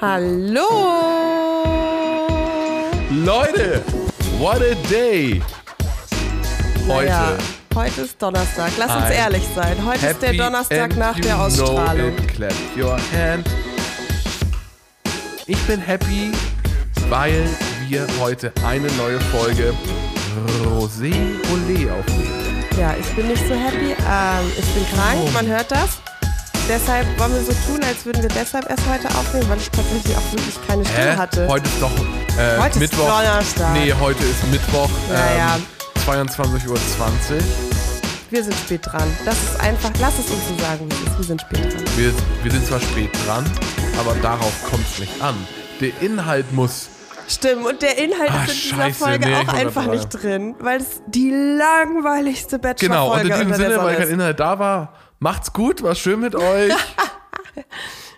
Hallo! Leute, what a day! Heute. Naja, heute ist Donnerstag. Lass uns ehrlich sein. Heute ist der Donnerstag nach der Ausstrahlung. Clap your hand. Ich bin happy, weil wir heute eine neue Folge Rosé Olé aufnehmen. Ja, ich bin nicht so happy. Ähm, ich bin krank, Oh. man hört das. Deshalb wollen wir so tun, als würden wir deshalb erst heute aufnehmen, weil ich tatsächlich auch wirklich keine Stimme hatte. Heute ist doch äh, Heute ist Mittwoch. Donnerstag. Nee, heute ist Mittwoch. Ja, ähm, 22.20 Uhr. Wir sind spät dran. Das ist einfach, lass es uns so sagen, wie es ist. Wir sind spät dran. Wir, wir sind zwar spät dran, aber darauf kommt es nicht an. Der Inhalt muss Stimmt, und der Inhalt Ah, ist in dieser scheiße, Folge nee, auch einfach nicht drin, weil es die langweiligste Genau, und Bachelor-Folge in diesem Sinne, weil kein ist. Inhalt da war, macht's gut, war schön mit euch.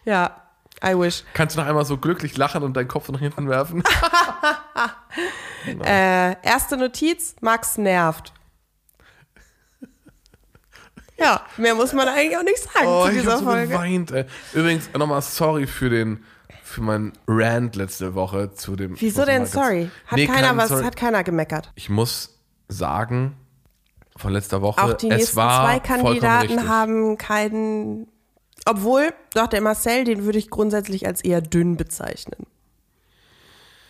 Ja, I wish. Kannst du noch einmal so glücklich lachen und deinen Kopf nach hinten werfen? Äh, erste Notiz, Max nervt. Ja, mehr muss man eigentlich auch nicht sagen Oh, zu ich dieser hab so Folge. geweint. Ey. Übrigens nochmal sorry für den für meinen Rant letzte Woche zu dem. ich Wieso denn sorry? Hat Nee, keiner kein was, Sorry. hat keiner gemeckert. Ich muss sagen, von letzter Woche, Auch die es nächsten zwei Kandidaten haben keinen. Obwohl, doch, der Marcel, den würde ich grundsätzlich als eher dünn bezeichnen.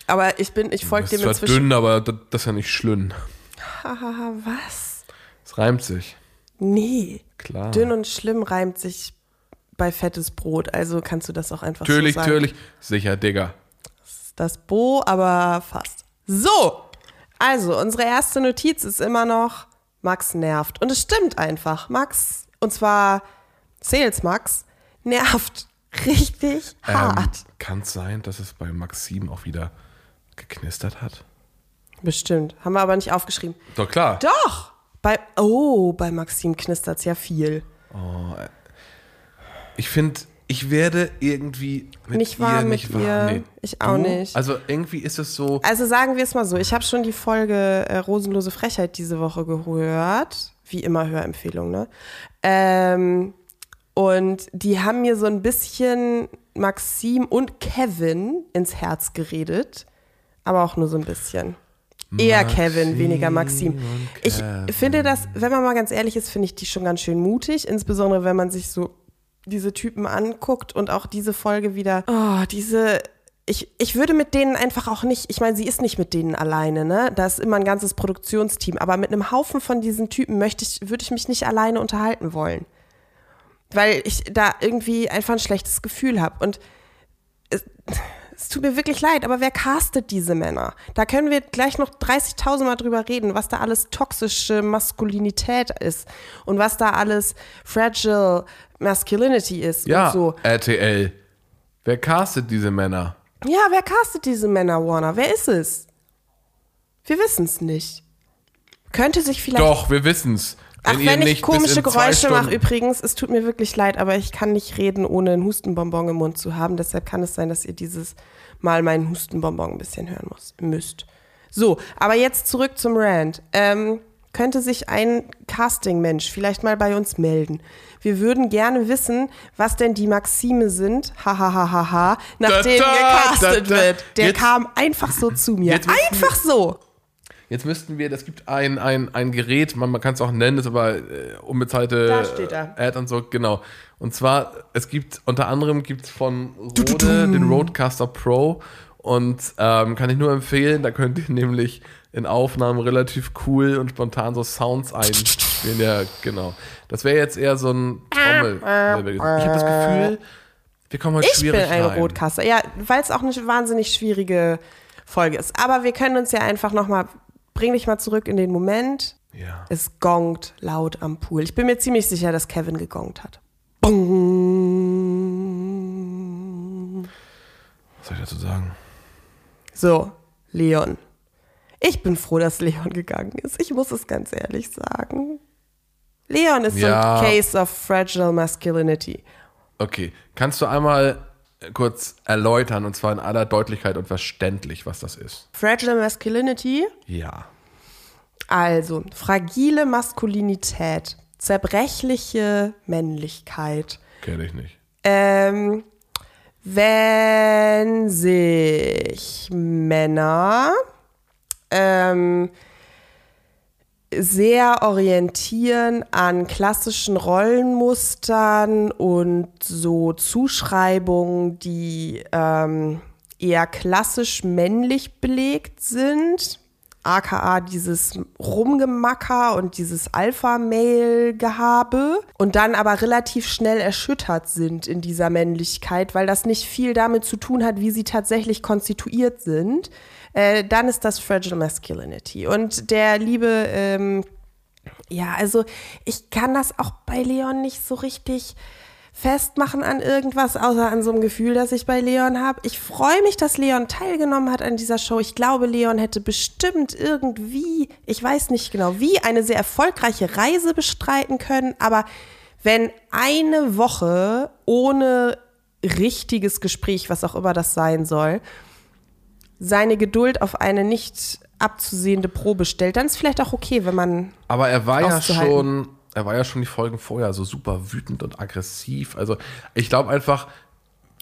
Aber ich bin, ich folge Das dem ist zwar inzwischen. dünn, aber das, das ist ja nicht schlimm. Hahaha, was? Es reimt sich. Nee. Klar. Dünn und schlimm reimt sich bei fettes Brot. Also kannst du das auch einfach Natürlich, so sagen. natürlich. Sicher, Digga. Das Bo, aber fast. So, also unsere erste Notiz ist immer noch, Max nervt. Und es stimmt einfach. Max, und zwar Sales Max, nervt richtig hart. Ähm, Kann es sein, dass es bei Maxim auch wieder geknistert hat? Bestimmt. Haben wir aber nicht aufgeschrieben. Doch, klar. Doch! Bei, oh, bei Maxim knistert's ja viel. Ich finde, ich werde irgendwie mit Nicht ihr warm nicht mit warm. ihr. Nee. Ich auch Du? nicht. Also irgendwie ist es so. Also sagen wir es mal so, ich habe schon die Folge äh, Rosenlose Frechheit diese Woche gehört. Wie immer Hörempfehlung, ne? Ähm, und die haben mir so ein bisschen Maxim und Kevin ins Herz geredet. Aber auch nur so ein bisschen. Eher Kevin, weniger Maxim. Ich finde das, wenn man mal ganz ehrlich ist, finde ich die schon ganz schön mutig. Insbesondere, wenn man sich so diese Typen anguckt und auch diese Folge wieder, oh, diese, ich, ich würde mit denen einfach auch nicht, ich meine, sie ist nicht mit denen alleine, ne? Da ist immer ein ganzes Produktionsteam, aber mit einem Haufen von diesen Typen möchte ich, würde ich mich nicht alleine unterhalten wollen. Weil ich da irgendwie einfach ein schlechtes Gefühl habe. Und es, es tut mir wirklich leid, aber wer castet diese Männer? Da können wir gleich noch 30.000 Mal drüber reden, was da alles toxische Maskulinität ist und was da alles fragile Masculinity ist ja, und so. RTL. Wer castet diese Männer? Ja, wer castet diese Männer, Warner? Wer ist es? Wir wissen es nicht. Könnte sich vielleicht. Doch, wir wissen's. Ach, wenn ich komische Geräusche mache, übrigens, es tut mir wirklich leid, aber ich kann nicht reden, ohne einen Hustenbonbon im Mund zu haben. Deshalb kann es sein, dass ihr dieses Mal meinen Hustenbonbon ein bisschen hören muss, müsst. So, aber jetzt zurück zum Rand. Ähm, könnte sich ein Casting-Mensch vielleicht mal bei uns melden? Wir würden gerne wissen, was denn die Maxime sind, hahaha, nachdem Da, da, gecastet da, wird. Der Jetzt- kam einfach so zu mir. Einfach so. Jetzt müssten wir, es gibt ein, ein, ein Gerät, man, man kann es auch nennen, ist aber äh, unbezahlte Da steht er. Ad und so, genau. Und zwar, es gibt, unter anderem gibt es von Rode den Rodecaster Pro und ähm, kann ich nur empfehlen, da könnt ihr nämlich in Aufnahmen relativ cool und spontan so Sounds einspielen. Ja, genau. Das wäre jetzt eher so ein Trommel. Ich habe das Gefühl, wir kommen heute Ich bin schwierig ein rein. Rotkaster. Ja, weil es auch eine wahnsinnig schwierige Folge ist. Aber wir können uns ja einfach nochmal, bring dich mal zurück in den Moment. Ja. Es gongt laut am Pool. Ich bin mir ziemlich sicher, dass Kevin gegongt hat. Bong. Was soll ich dazu sagen? So, Leon. Ich bin froh, dass Leon gegangen ist. Ich muss es ganz ehrlich sagen. Leon ist Ja. so ein Case of fragile masculinity. Okay, kannst du einmal kurz erläutern, und zwar in aller Deutlichkeit und verständlich, was das ist? Fragile masculinity Ja. Also, fragile Maskulinität, zerbrechliche Männlichkeit. Kenne ich nicht. Ähm, wenn sich Männer ähm, sehr orientieren an klassischen Rollenmustern und so Zuschreibungen, die ähm, eher klassisch männlich belegt sind aka dieses Rumgemacker und dieses Alpha-Mail-Gehabe und dann aber relativ schnell erschüttert sind in dieser Männlichkeit, weil das nicht viel damit zu tun hat, wie sie tatsächlich konstituiert sind, äh, dann ist das Fragile Masculinity. Und der liebe, ähm, ja, also ich kann das auch bei Leon nicht so richtig festmachen an irgendwas, außer an so einem Gefühl, das ich bei Leon habe. Ich freue mich, dass Leon teilgenommen hat an dieser Show. Ich glaube, Leon hätte bestimmt irgendwie, ich weiß nicht genau wie, eine sehr erfolgreiche Reise bestreiten können. Aber wenn eine Woche ohne richtiges Gespräch, was auch immer das sein soll, seine Geduld auf eine nicht abzusehende Probe stellt, dann ist vielleicht auch okay, wenn man. Aber er war ja schon er war ja schon die Folgen vorher so super wütend und aggressiv. Also ich glaube einfach,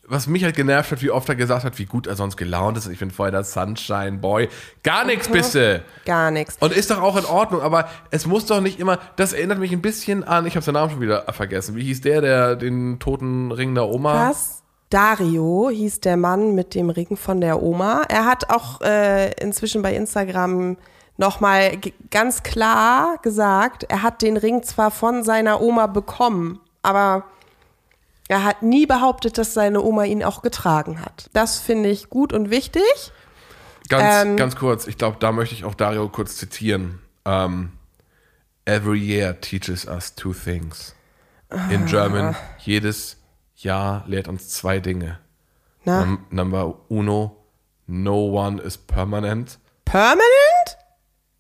was mich halt genervt hat, wie oft er gesagt hat, wie gut er sonst gelaunt ist. Ich bin vorher der Sunshine Boy. Gar nichts, mhm. bist Gar nichts. Und ist doch auch in Ordnung, aber es muss doch nicht immer. Das erinnert mich ein bisschen an, ich habe seinen Namen schon wieder vergessen. Wie hieß der, der den toten Ring der Oma? Was? Dario hieß der Mann mit dem Ring von der Oma. Er hat auch äh, inzwischen bei Instagram nochmal ganz klar gesagt, er hat den Ring zwar von seiner Oma bekommen, aber er hat nie behauptet, dass seine Oma ihn auch getragen hat. Das finde ich gut und wichtig. Ganz, ähm, ganz kurz, ich glaube, da möchte ich auch Dario kurz zitieren. Um, ähm, Every year teaches us two things. In German, jedes Jahr lehrt uns zwei Dinge. Na? Number uno, no one is permanent. Permanent?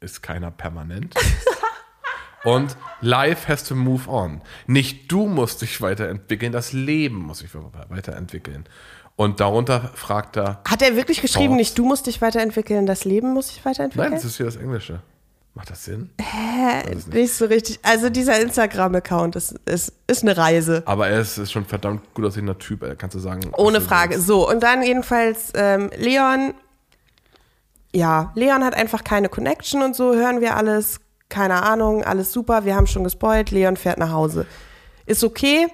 ist keiner permanent. Und life has to move on. Nicht du musst dich weiterentwickeln, das Leben muss sich weiterentwickeln. Und darunter fragt er. Hat er wirklich geschrieben, nicht du musst dich weiterentwickeln, das Leben muss sich weiterentwickeln? Nein, das ist hier das Englische. Macht das Sinn? Hä? Nicht. nicht. so richtig. Also dieser Instagram-Account ist, ist, ist eine Reise. Aber er ist, ist schon verdammt gut aussehender Typ, kannst du sagen. Ohne Frage. So, und dann jedenfalls ähm, Leon ja, Leon hat einfach keine Connection und so, hören wir alles, keine Ahnung, alles super, wir haben schon gespoilt, Leon fährt nach Hause. Ist okay,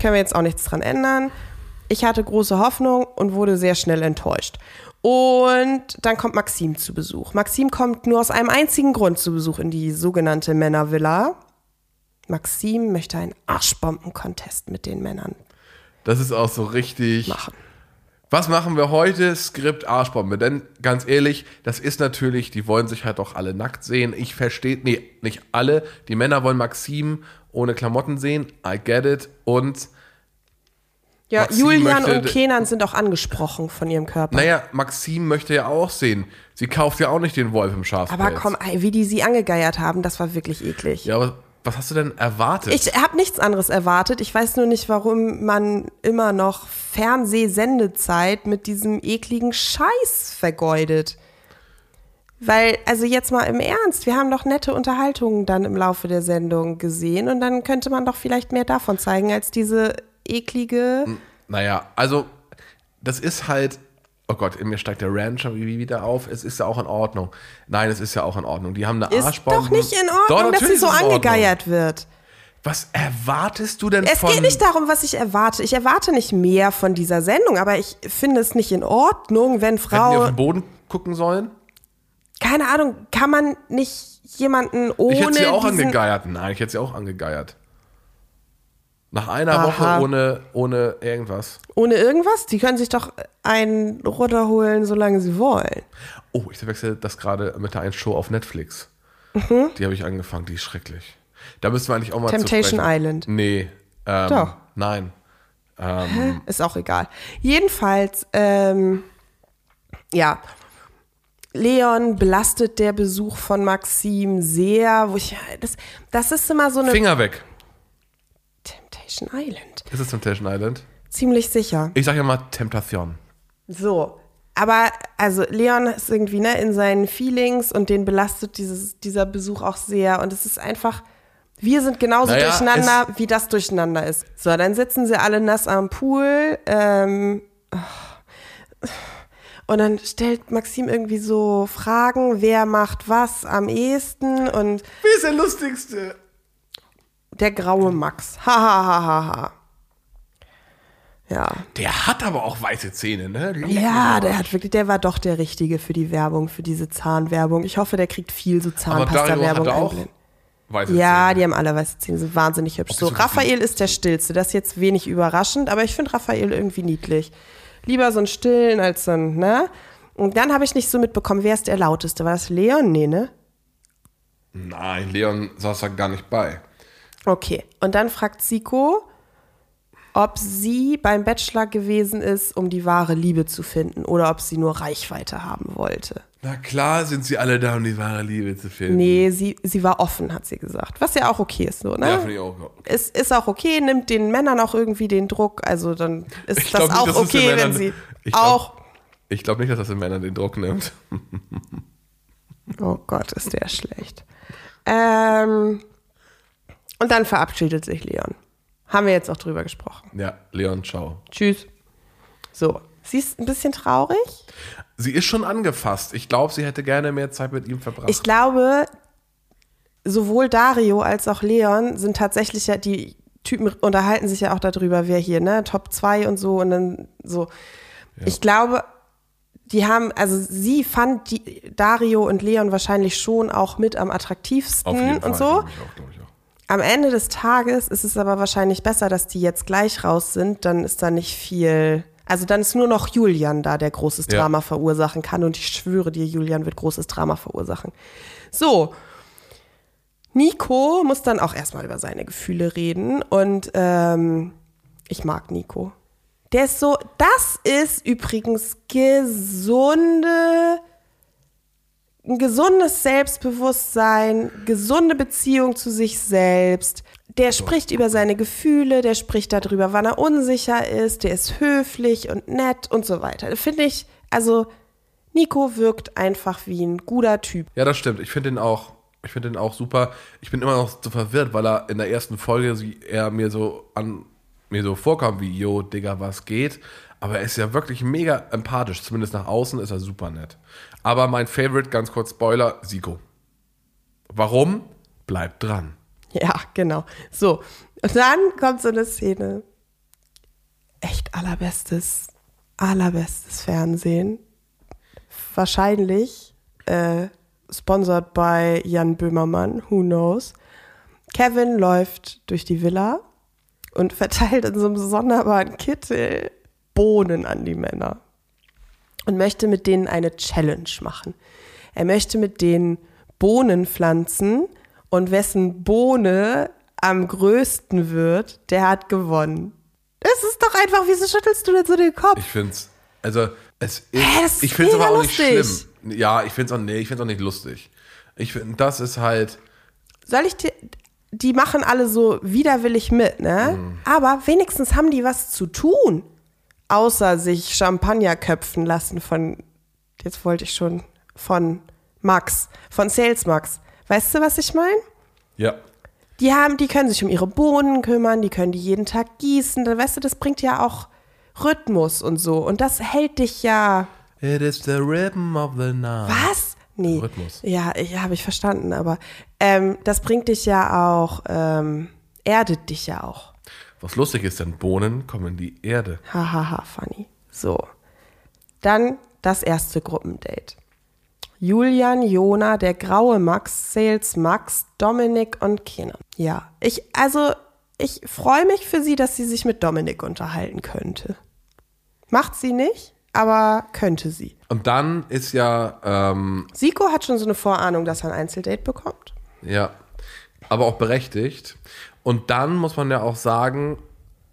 können wir jetzt auch nichts dran ändern. Ich hatte große Hoffnung und wurde sehr schnell enttäuscht. Und dann kommt Maxim zu Besuch. Maxim kommt nur aus einem einzigen Grund zu Besuch in die sogenannte Männervilla. Maxim möchte einen Arschbomben-Contest mit den Männern. Das ist auch so richtig. Machen. Was machen wir heute? Skript Arschbombe. Denn ganz ehrlich, das ist natürlich, die wollen sich halt doch alle nackt sehen. Ich verstehe, nee, nicht alle. Die Männer wollen Maxim ohne Klamotten sehen. I get it. Und ja, Maxim Julian möchte, und Kenan sind auch angesprochen von ihrem Körper. Naja, Maxim möchte ja auch sehen. Sie kauft ja auch nicht den Wolf im Schafspelz. Aber komm, wie die sie angegeiert haben, das war wirklich eklig. Ja, aber was hast du denn erwartet? Ich habe nichts anderes erwartet. Ich weiß nur nicht, warum man immer noch Fernsehsendezeit mit diesem ekligen Scheiß vergeudet. Weil, also jetzt mal im Ernst, wir haben doch nette Unterhaltungen dann im Laufe der Sendung gesehen und dann könnte man doch vielleicht mehr davon zeigen als diese eklige. Naja, also das ist halt oh Gott, in mir steigt der Rancher wieder auf. Es ist ja auch in Ordnung. Nein, es ist ja auch in Ordnung. Die haben eine ist Arschbombe. Ist doch nicht in Ordnung, doch, dass sie so angegeiert wird. Was erwartest du denn es von... Es geht nicht darum, was ich erwarte. Ich erwarte nicht mehr von dieser Sendung, aber ich finde es nicht in Ordnung, wenn Frau... Hätten die auf den Boden gucken sollen? Keine Ahnung, kann man nicht jemanden ohne Ich hätte sie auch angegeiert. Nein, ich hätte sie auch angegeiert. Nach einer Aha. Woche ohne, ohne irgendwas. Ohne irgendwas? Die können sich doch einen runterholen, solange sie wollen. Oh, ich verwechsel das gerade mit der einen Show auf Netflix. Mhm. Die habe ich angefangen, die ist schrecklich. Da müssen wir eigentlich auch mal Temptation Island. Nee. Ähm, doch. Nein. Ähm, ist auch egal. Jedenfalls, ähm, ja. Leon belastet der Besuch von Maxim sehr, wo ich, das, das ist immer so eine. Finger weg. Temptation Island. Ist es Temptation Island? Ziemlich sicher. Ich sage ja mal Temptation. So. Aber also Leon ist irgendwie ne, in seinen Feelings und den belastet dieses, dieser Besuch auch sehr. Und es ist einfach, wir sind genauso naja, durcheinander, wie das durcheinander ist. So, dann sitzen sie alle nass am Pool. Ähm, Und dann stellt Maxim irgendwie so Fragen, wer macht was am ehesten und Wer ist der Lustigste? Der graue Max. Ha, ha, ha, ha, ha. Ja. Der hat aber auch weiße Zähne, ne? Leck Ja, der hat wirklich, der war doch der Richtige für die Werbung, für diese Zahnwerbung. Ich hoffe, der kriegt viel so Zahnpasta-Werbung einblenden. weiße Ja, Zähne. die haben alle weiße Zähne, sind wahnsinnig hübsch. So, so Raphael ist der Stillste. Das ist jetzt wenig überraschend, aber ich finde Raphael irgendwie niedlich. Lieber so einen Stillen als so ein, ne? Und dann habe ich nicht so mitbekommen, wer ist der Lauteste? War das Leon? Nee, ne? Nein, Leon saß da gar nicht bei. Okay. Und dann fragt Siko, ob sie beim Bachelor gewesen ist, um die wahre Liebe zu finden oder ob sie nur Reichweite haben wollte. Na klar sind sie alle da, um die wahre Liebe zu finden. Nee, sie, sie war offen, hat sie gesagt. Was ja auch okay ist, so, ne? Ja, finde ich auch. es ist auch okay, nimmt den Männern auch irgendwie den Druck. Also dann ist Ich das nicht, auch den okay, wenn Männern- sie ich glaub- auch. Ich glaube nicht, dass das den Männern den Druck nimmt. Oh Gott, ist der schlecht. Ähm, und dann verabschiedet sich Leon. Haben wir jetzt auch drüber gesprochen. Ja, Leon, ciao. Tschüss. So, sie ist ein bisschen traurig. Sie ist schon angefasst. Ich glaube, sie hätte gerne mehr Zeit mit ihm verbracht. Ich glaube, sowohl Dario als auch Leon sind tatsächlich ja, die Typen unterhalten sich ja auch darüber, wer hier, ne, Top 2 und so und dann so. Ich glaube, die haben, also sie fand die, Dario und Leon wahrscheinlich schon auch mit am attraktivsten Auf jeden und Fall. so. glaub Ich auch, ich. Am Ende des Tages ist es aber wahrscheinlich besser, dass die jetzt gleich raus sind, dann ist da nicht viel. Also dann ist nur noch Julian da, der großes Ja. Drama verursachen kann. Und ich schwöre dir, Julian wird großes Drama verursachen. So. Nico muss dann auch erstmal über seine Gefühle reden. Und ähm, ich mag Nico. Der ist so, das ist übrigens gesunde ein gesundes Selbstbewusstsein, gesunde Beziehung zu sich selbst. Der spricht über seine Gefühle, der spricht darüber, wann er unsicher ist, der ist höflich und nett und so weiter. Finde ich, also Nico wirkt einfach wie ein guter Typ. Ja, das stimmt. Ich finde den auch. Ich finde den auch super. Ich bin immer noch so verwirrt, weil er in der ersten Folge er mir so an mir so vorkam wie, yo, Digga, was geht? Aber er ist ja wirklich mega empathisch. Zumindest nach außen ist er super nett. Aber mein Favorite, ganz kurz Spoiler, Siko. Warum? Bleibt dran. Ja, genau. So, und dann kommt so eine Szene. Echt allerbestes, allerbestes Fernsehen. Wahrscheinlich äh, sponsored by Jan Böhmermann, who knows. Kevin läuft durch die Villa und verteilt in so einem sonderbaren Kittel Bohnen an die Männer und möchte mit denen eine Challenge machen. Er möchte mit denen Bohnen pflanzen und wessen Bohne am größten wird, der hat gewonnen. Das ist doch einfach, wieso schüttelst du denn so den Kopf? Ich finde es, also, es ist, Hä, ist ich finde es mega aber auch nicht lustig. schlimm. Ja, ich finde es auch, nee, ich finde auch nicht lustig. Ich finde, das ist halt, Soll ich dir, die machen alle so widerwillig mit, ne? Mhm. Aber wenigstens haben die was zu tun. Außer sich Champagner köpfen lassen von, jetzt wollte ich schon, von Max, von Sales Max. Weißt du, was ich meine? ja, Die haben, die können sich um ihre Bohnen kümmern, die können die jeden Tag gießen. Weißt du, das bringt ja auch Rhythmus und so. Und das hält dich ja. It is the rhythm of the night. Was? Nee. Rhythmus. Ja, ich, habe ich verstanden, aber ähm, das bringt dich ja auch, ähm, erdet dich ja auch. Was lustig ist, denn Bohnen kommen in die Erde. Hahaha, funny. So. Dann das erste Gruppendate. Julian, Jona, der graue Max, Sales Max, Dominik und Kenan. Ja, ich, also, ich freue mich für sie, dass sie sich mit Dominik unterhalten könnte. Macht sie nicht, aber könnte sie. Und dann ist ja, ähm, Siko hat schon so eine Vorahnung, dass er ein Einzeldate bekommt. ja, aber auch berechtigt. Und dann muss man ja auch sagen,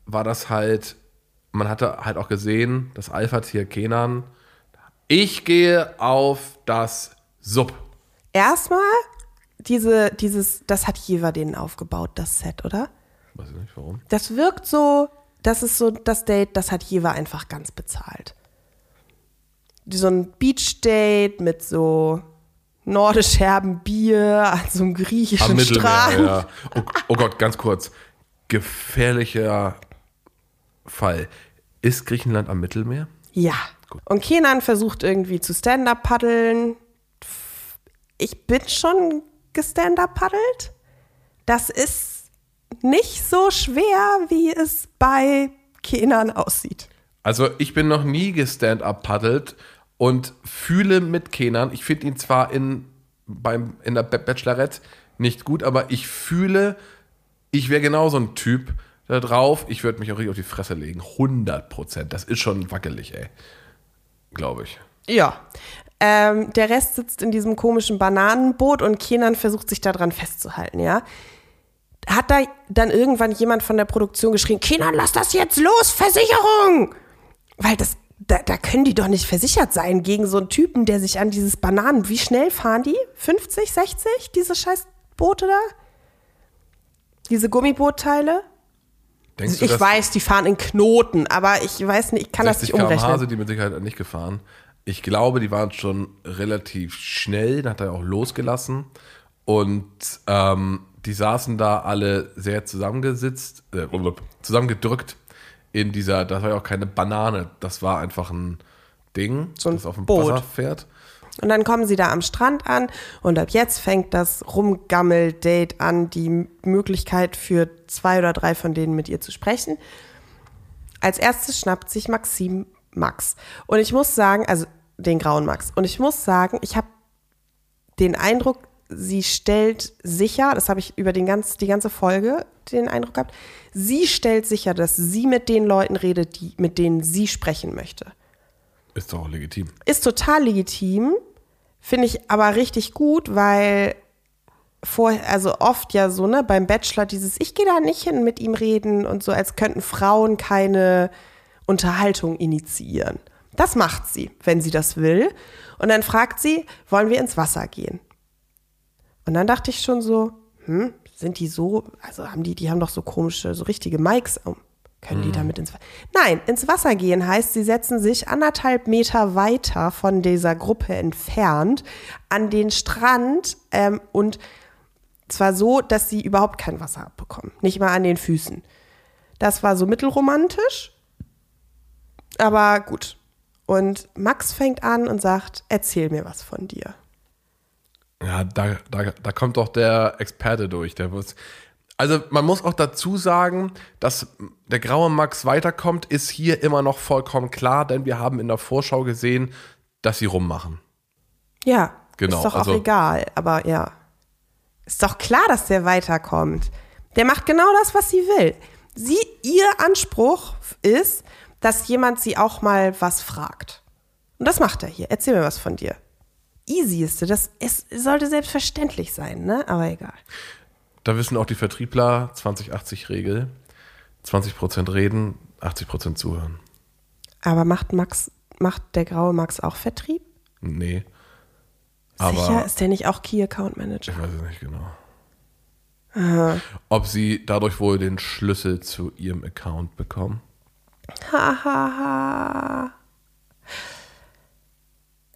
war das halt, man hatte halt auch gesehen, das Alpha-Tier Kenan. Ich gehe auf das Sub. Erstmal, diese, dieses, das hat Jever denen aufgebaut, das Set, oder? Weiß ich nicht warum. Das wirkt so, das ist so das Date, das hat Jever einfach ganz bezahlt. So ein Beach-Date mit so nordisch herben Bier an so einem griechischen Am Mittelmeer, Strand. ja. Oh, oh Gott, ganz kurz. Gefährlicher Fall. Ist Griechenland am Mittelmeer? Ja. Und Kenan versucht irgendwie zu Stand-up paddeln. Ich bin schon gestand-up paddelt. Das ist nicht so schwer, wie es bei Kenan aussieht. Also ich bin noch nie gestand-up paddelt und fühle mit Kenan. Ich finde ihn zwar in, beim, in der Bachelorette nicht gut, aber ich fühle, ich wäre genau so ein Typ da drauf. Ich würde mich auch richtig auf die Fresse legen. 100 Prozent. Das ist schon wackelig, ey. Glaube ich. Ja. Ähm, der Rest sitzt in diesem komischen Bananenboot und Kenan versucht sich daran festzuhalten, ja. Hat da dann irgendwann jemand von der Produktion geschrien, Kenan, lass das jetzt los, Versicherung! Weil das, da, da können die doch nicht versichert sein gegen so einen Typen, der sich an dieses Bananen, wie schnell fahren die? 50, 60, diese scheiß Boote da? Diese Gummibootteile? Denkst du, ich dass weiß, die fahren in Knoten, aber ich weiß nicht, ich kann das 60 nicht km/h umrechnen. sind die mit Sicherheit nicht gefahren. Ich glaube, die waren schon relativ schnell, dann hat er auch losgelassen. Und ähm, die saßen da alle sehr zusammengesitzt, äh, zusammengedrückt in dieser, das war ja auch keine Banane, das war einfach ein Ding, So ein das auf dem Boot. Wasser fährt. Und dann kommen sie da am Strand an und ab jetzt fängt das Rumgammel-Date an, die Möglichkeit für zwei oder drei von denen mit ihr zu sprechen. Als erstes schnappt sich Maxim Max. Und ich muss sagen, also den grauen Max. Und ich muss sagen, ich habe den Eindruck, sie stellt sicher, das habe ich über den ganz, die ganze Folge den Eindruck gehabt, sie stellt sicher, dass sie mit den Leuten redet, die, mit denen sie sprechen möchte. Ist doch auch legitim. Ist total legitim, finde ich aber richtig gut, weil vorher, also oft ja so, ne, beim Bachelor dieses, ich gehe da nicht hin mit ihm reden und so, als könnten Frauen keine Unterhaltung initiieren. Das macht sie, wenn sie das will. Und dann fragt sie, wollen wir ins Wasser gehen? Und dann dachte ich schon so, hm, sind die so, also haben die, die haben doch so komische, so richtige Mikes um. Können die damit ins Wasser? Nein, ins Wasser gehen heißt, sie setzen sich anderthalb Meter weiter von dieser Gruppe entfernt an den Strand ähm, und zwar so, dass sie überhaupt kein Wasser abbekommen. Nicht mal an den Füßen. Das war so mittelromantisch, aber gut. Und Max fängt an und sagt, erzähl mir was von dir. Ja, da, da, da kommt doch der Experte durch. Der muss, also man muss auch dazu sagen, dass der graue Max weiterkommt, ist hier immer noch vollkommen klar, denn wir haben in der Vorschau gesehen, dass sie rummachen. Ja, Genau, ist doch auch also- egal, aber ja. Ist doch klar, dass der weiterkommt. Der macht genau das, was sie will. Sie, ihr Anspruch ist, dass jemand sie auch mal was fragt. Und das macht er hier. Erzähl mir was von dir. Easy ist das. Es sollte selbstverständlich sein, ne? Aber egal. Da wissen auch die Vertriebler 20-80-Regel. 20% reden, 80% zuhören. Aber macht Max, macht der graue Max auch Vertrieb? Nee. Sicher ist der nicht auch Key Account Manager? ich weiß es nicht genau. Ob sie dadurch wohl den Schlüssel zu ihrem Account bekommen? Hahaha.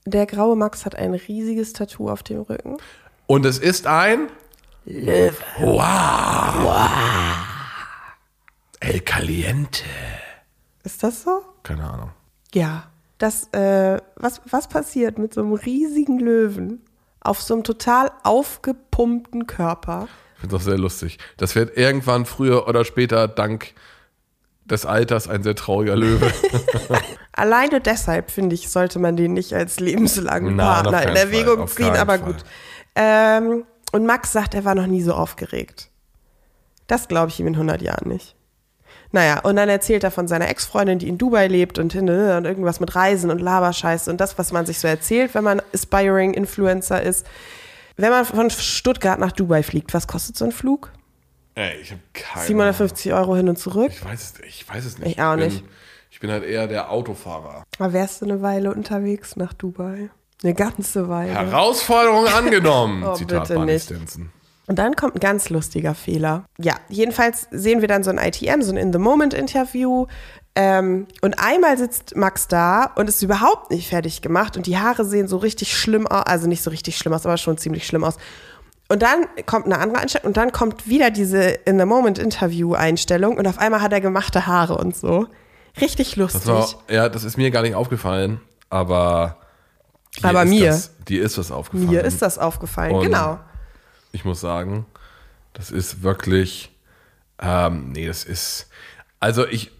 Der graue Max hat ein riesiges Tattoo auf dem Rücken. Und es ist ein Löwe. El Caliente. Ist das so? Keine Ahnung. Ja. Das, äh, was, was passiert mit so einem riesigen Löwen auf so einem total aufgepumpten Körper? Ich finde das sehr lustig. Das wird irgendwann früher oder später dank des Alters ein sehr trauriger Löwe. Alleine deshalb, finde ich, sollte man den nicht als lebenslangen auf Partner in Erwägung Fall, ziehen, aber Fall. gut. Ähm, und Max sagt, er war noch nie so aufgeregt. Das glaube ich ihm in 100 Jahren nicht. Naja, und dann erzählt er von seiner Ex-Freundin, die in Dubai lebt und, hin- und irgendwas mit Reisen und Laberscheiße und das, was man sich so erzählt, wenn man Aspiring Influencer ist. Wenn man von Stuttgart nach Dubai fliegt, was kostet so ein Flug? Ey, ich habe keine 750 Euro hin und zurück. Ich weiß es, ich weiß es nicht. Ich auch bin, nicht. Ich bin halt eher der Autofahrer. Aber wärst du eine Weile unterwegs nach Dubai? Eine ganze Weile. Herausforderung angenommen. Oh, Zitat bitte Barney nicht. Stinson. Und dann kommt ein ganz lustiger Fehler. Ja, jedenfalls sehen wir dann so ein ITM, so ein In-the-Moment-Interview. Ähm, und einmal sitzt Max da und ist überhaupt nicht fertig gemacht und die Haare sehen so richtig schlimm aus, also nicht so richtig schlimm aus, aber schon ziemlich schlimm aus. Und dann kommt eine andere Einstellung und dann kommt wieder diese In-the-Moment-Interview-Einstellung und auf einmal hat er gemachte Haare und so. Richtig lustig. Das war, ja, das ist mir gar nicht aufgefallen, aber Aber mir. Das, dir ist das aufgefallen. Mir ist das aufgefallen, Und genau. Ich muss sagen, das ist wirklich, ähm, nee, das ist, also ich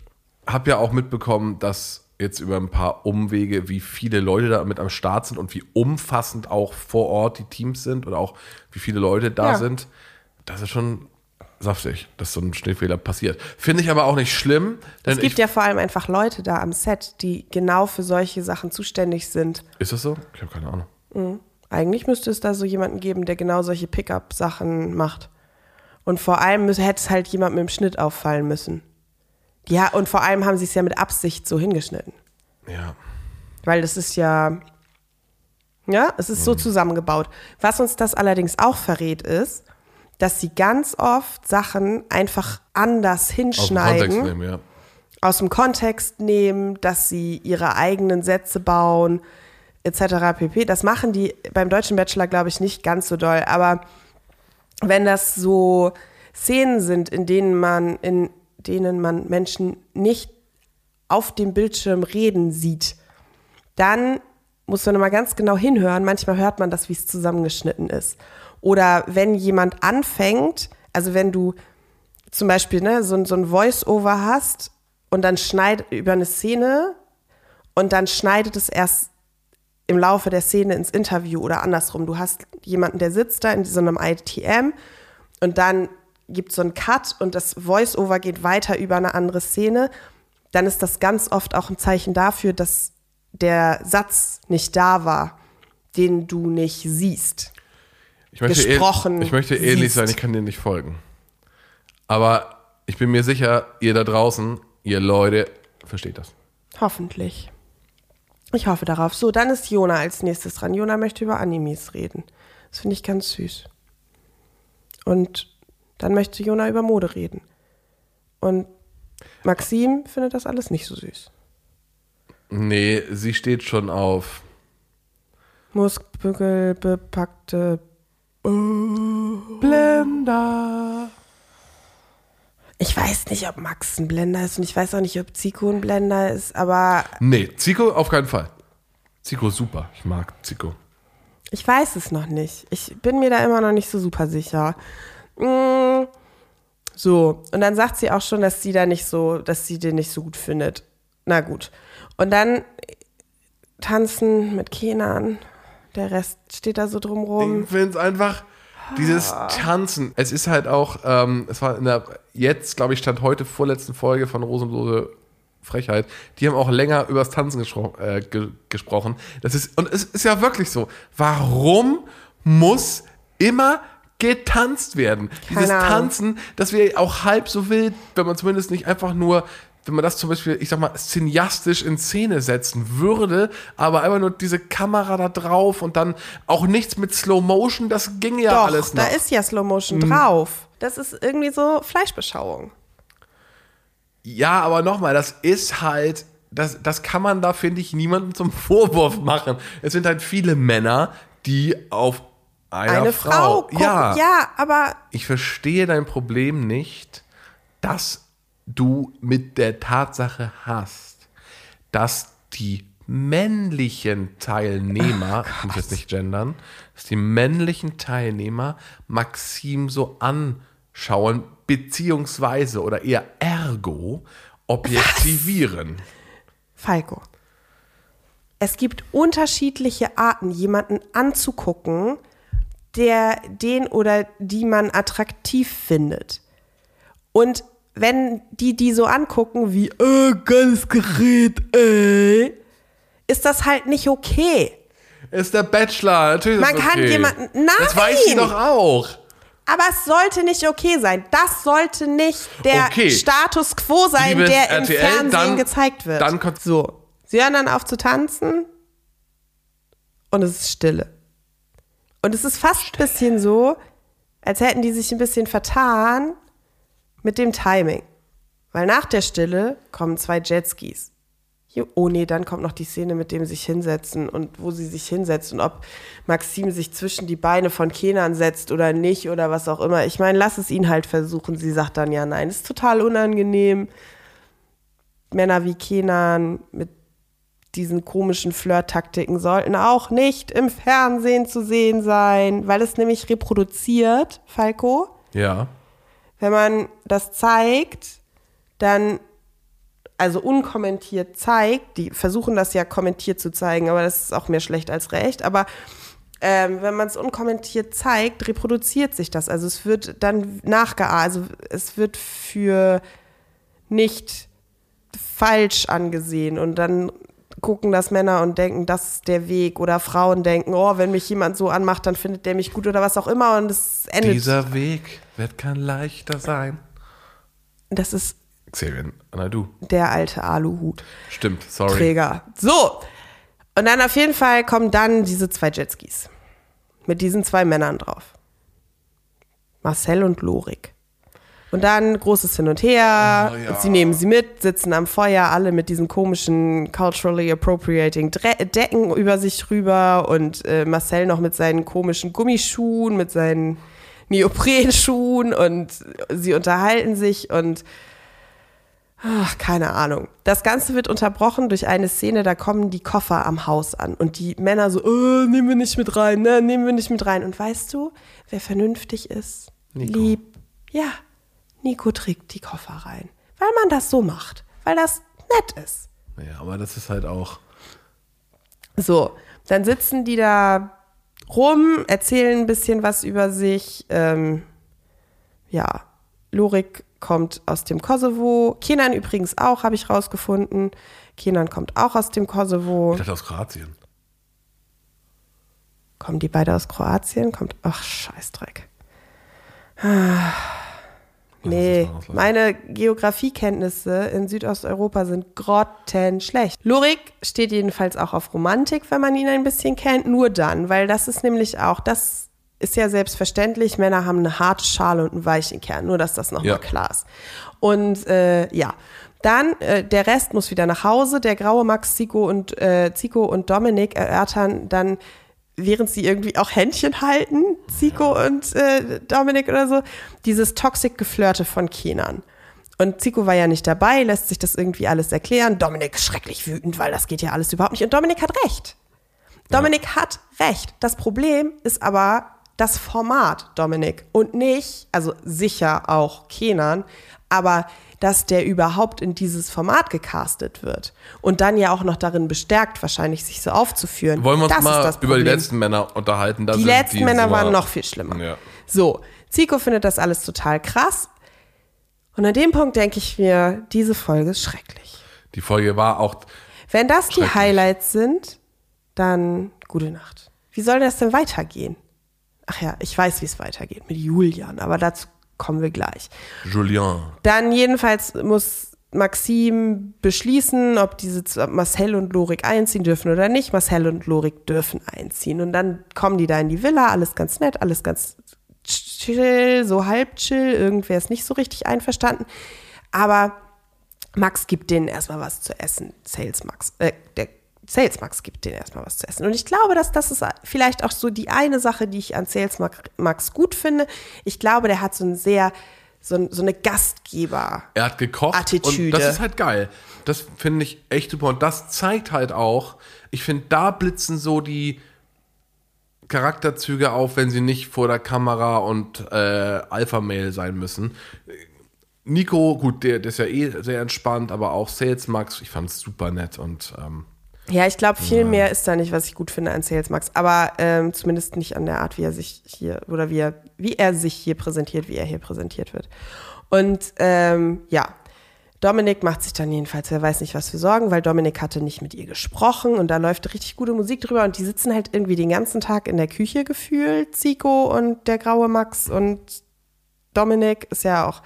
habe ja auch mitbekommen, dass jetzt über ein paar Umwege, wie viele Leute da mit am Start sind und wie umfassend auch vor Ort die Teams sind oder auch wie viele Leute da Ja. sind. Das ist schon saftig, dass so ein Schneefehler passiert. Finde ich aber auch nicht schlimm, denn Es gibt ja vor allem einfach Leute da am Set, die genau für solche Sachen zuständig sind. ist das so? Ich habe keine Ahnung. Eigentlich müsste es da so jemanden geben, der genau solche Pickup-Sachen macht. Und vor allem hätte es halt jemand mit dem Schnitt auffallen müssen. Ja, und vor allem haben sie es ja mit Absicht so hingeschnitten. Ja. Weil das ist ja, ja, es ist so zusammengebaut. Was uns das allerdings auch verrät, ist, dass sie ganz oft Sachen einfach anders Aus dem Kontext hinschneiden, nehmen, ja. aus dem Kontext nehmen, dass sie ihre eigenen Sätze bauen, etc. pp. Das machen die beim deutschen Bachelor, glaube ich, nicht ganz so doll. Aber wenn das so Szenen sind, in denen man, in denen man Menschen nicht auf dem Bildschirm reden sieht, dann muss man immer ganz genau hinhören. Manchmal hört man das, wie es zusammengeschnitten ist. Oder wenn jemand anfängt, also wenn du zum Beispiel ne, so, so ein Voice-Over hast und dann schneidet über eine Szene und dann schneidet es erst im Laufe der Szene ins Interview oder andersrum. Du hast jemanden, der sitzt da in so einem ITM und dann gibt es so einen Cut und das Voice-Over geht weiter über eine andere Szene, dann ist das ganz oft auch ein Zeichen dafür, dass der Satz nicht da war, den du nicht siehst. Ich möchte, gesprochen ich möchte ähnlich siehst. sein, ich kann dir nicht folgen. Aber ich bin mir sicher, ihr da draußen, ihr Leute, versteht das. Hoffentlich. Ich hoffe darauf. So, dann ist Jona als nächstes dran. Jona möchte über Animes reden. Das finde ich ganz süß. Und dann möchte Jona über Mode reden. Und Maxim findet das alles nicht so süß. Nee, sie steht schon auf. Muskelbepackte. Blender. Ich weiß nicht, ob Max ein Blender ist und ich weiß auch nicht, ob Zico ein Blender ist, aber Nee, Zico auf keinen Fall. Zico super. Ich mag Zico. Ich weiß es noch nicht. Ich bin mir da immer noch nicht so super sicher. Mm, so, und dann sagt sie auch schon, dass sie da nicht so, dass sie den nicht so gut findet. Na gut. Und dann tanzen mit Kenan. Der Rest steht da so drumrum. Ich finde es einfach, dieses Tanzen. Es ist halt auch, ähm, es war in der, jetzt, glaube ich, stand heute vorletzten Folge von Rosenlose Frechheit. Die haben auch länger über das Tanzen gespro äh, ge gesprochen. Das ist, und es ist ja wirklich so. Warum muss immer getanzt werden? Dieses Ahnung. Tanzen, das wäre auch halb so wild, wenn man zumindest nicht einfach nur wenn man das zum Beispiel, ich sag mal, szeniastisch in Szene setzen würde, aber einfach nur diese Kamera da drauf und dann auch nichts mit Slow Motion, das ginge ja Doch, alles noch. da ist ja Slow Motion drauf. Das ist irgendwie so Fleischbeschauung. ja, aber nochmal, das ist halt, das, das kann man da, finde ich, niemandem zum Vorwurf machen. Es sind halt viele Männer, die auf einer Eine Frau, Frau, ja, ja, aber ich verstehe dein Problem nicht, dass du mit der Tatsache hast, dass die männlichen Teilnehmer, ich muss jetzt nicht gendern, dass die männlichen Teilnehmer Maxim so anschauen, beziehungsweise oder eher ergo objektivieren. Falco. Es gibt unterschiedliche Arten, jemanden anzugucken, der den oder die man attraktiv findet. Und wenn die die so angucken wie, äh, geiles Gerät, ey, ist das halt nicht okay. Ist der Bachelor, natürlich ist Man kann okay. jemanden- Das weiß sie Nein! doch auch. Aber es sollte nicht okay sein. Das sollte nicht der Okay. Status quo sein, Liebes der im RTL, Fernsehen dann- gezeigt wird. dann so. Sie hören dann auf zu tanzen und es ist Stille. Und es ist fast ein bisschen so, als hätten die sich ein bisschen vertan mit dem Timing. Weil nach der Stille kommen zwei Jetskis. Oh nee, dann kommt noch die Szene, mit dem sich hinsetzen und wo sie sich hinsetzt und ob Maxim sich zwischen die Beine von Kenan setzt oder nicht oder was auch immer. Ich meine, lass es ihn halt versuchen. Sie sagt dann ja, nein, ist total unangenehm. Männer wie Kenan mit diesen komischen Flirt-Taktiken sollten auch nicht im Fernsehen zu sehen sein, weil es nämlich reproduziert, Falco. Ja. Wenn man das zeigt, dann, also unkommentiert zeigt, die versuchen das ja kommentiert zu zeigen, aber das ist auch mehr schlecht als recht, aber ähm, wenn man es unkommentiert zeigt, reproduziert sich das. Also es wird dann nachgeahmt, also es wird für nicht falsch angesehen und dann gucken das Männer und denken, das ist der Weg oder Frauen denken, oh, wenn mich jemand so anmacht, dann findet der mich gut oder was auch immer und es endet. Dieser Weg wird kein leichter sein. Das ist Xavier Naidu. der alte Aluhut. Stimmt, sorry. Träger. So. Und dann auf jeden Fall kommen dann diese zwei Jetskis. Mit diesen zwei Männern drauf. Marcel und Lorik. Und dann großes Hin und Her. Oh, ja. und sie nehmen sie mit, sitzen am Feuer, alle mit diesen komischen culturally appropriating Dre Decken über sich rüber und äh, Marcel noch mit seinen komischen Gummischuhen, mit seinen Neoprenschuhen und sie unterhalten sich und Ach, keine Ahnung. Das Ganze wird unterbrochen durch eine Szene, da kommen die Koffer am Haus an und die Männer so, äh, nehmen wir nicht mit rein, ne, nehmen wir nicht mit rein. Und weißt du, wer vernünftig ist? Nico. Lieb. Ja, Nico trägt die Koffer rein. Weil man das so macht. Weil das nett ist. Ja, aber das ist halt auch. So, dann sitzen die da rum, erzählen ein bisschen was über sich. Ähm, ja, Lorik kommt aus dem Kosovo. Kenan übrigens auch, habe ich rausgefunden. Kenan kommt auch aus dem Kosovo. Ich dachte aus Kroatien. Kommen die beide aus Kroatien? Kommt. Ach, Scheißdreck. Ah. Nee, meine Geografiekenntnisse in Südosteuropa sind grottenschlecht. Lorik steht jedenfalls auch auf Romantik, wenn man ihn ein bisschen kennt, nur dann, weil das ist nämlich auch, das ist ja selbstverständlich, Männer haben eine harte Schale und einen weichen Kern, nur dass das nochmal Ja. klar ist. Und äh, ja, dann äh, der Rest muss wieder nach Hause. Der graue Max, Zico und, äh, Zico und Dominik erörtern dann, während sie irgendwie auch Händchen halten, Zico und äh, Dominik oder so, dieses toxic Geflirte von Kenan. Und Zico war ja nicht dabei, lässt sich das irgendwie alles erklären. Dominik ist schrecklich wütend, weil das geht ja alles überhaupt nicht. Und Dominik hat recht. Dominik hat recht. Das Problem ist aber das Format, Dominik. Und nicht, also sicher auch Kenan, aber dass der überhaupt in dieses Format gecastet wird und dann ja auch noch darin bestärkt, wahrscheinlich sich so aufzuführen. Wollen wir uns das mal über die letzten Männer unterhalten? Die letzten Männer Sommer- waren noch viel schlimmer. Ja. So, Zico findet das alles total krass. Und an dem Punkt denke ich mir, diese Folge ist schrecklich. Die Folge war auch. Wenn das die. Highlights sind, dann gute Nacht. Wie soll das denn weitergehen? Ach ja, ich weiß, wie es weitergeht mit Julian, aber dazu kommen wir gleich. Julien. Dann jedenfalls muss Maxim beschließen, ob diese Marcel und Lorik einziehen dürfen oder nicht. Marcel und Lorik dürfen einziehen. Und dann kommen die da in die Villa, alles ganz nett, alles ganz chill, so halb chill. Irgendwer ist nicht so richtig einverstanden. Aber Max gibt denen erstmal was zu essen. Sales Max, äh, der Sales Max gibt denen erstmal was zu essen. Und ich glaube, dass das ist vielleicht auch so die eine Sache, die ich an Sales Max- Max gut finde. Ich glaube, der hat so ein sehr, so, so eine Gastgeber. Er hat gekocht Attitüde. und das ist halt geil. Das finde ich echt super und das zeigt halt auch, ich finde, da blitzen so die Charakterzüge auf, wenn sie nicht vor der Kamera und äh, Alpha-Mail sein müssen. Nico, gut, der, der ist ja eh sehr entspannt, aber auch Sales Max, ich fand es super nett und ähm, Ja, ich glaube, viel mehr ist da nicht, was ich gut finde an Sales Max. Aber ähm, zumindest nicht an der Art, wie er sich hier oder wie er, wie er sich hier präsentiert, wie er hier präsentiert wird. Und ähm, ja, Dominik macht sich dann jedenfalls, wer weiß nicht, was für Sorgen, weil Dominik hatte nicht mit ihr gesprochen und da läuft richtig gute Musik drüber und die sitzen halt irgendwie den ganzen Tag in der Küche gefühlt, Zico und der graue Max und Dominik ist ja auch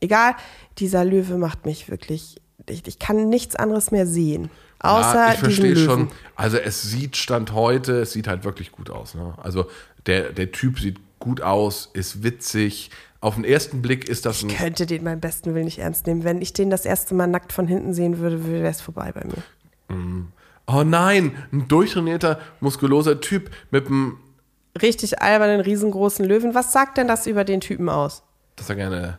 egal. Dieser Löwe macht mich wirklich, ich, ich kann nichts anderes mehr sehen. Außer ja, ich verstehe schon. Also es sieht Stand heute, es sieht halt wirklich gut aus. Ne? Also der, der Typ sieht gut aus, ist witzig. Auf den ersten Blick ist das ein Ich könnte den beim besten Willen nicht ernst nehmen. Wenn ich den das erste Mal nackt von hinten sehen würde, wäre es vorbei bei mir. Oh nein, ein durchtrainierter, muskuloser Typ mit einem, Richtig albernen, riesengroßen Löwen. Was sagt denn das über den Typen aus? dass er gerne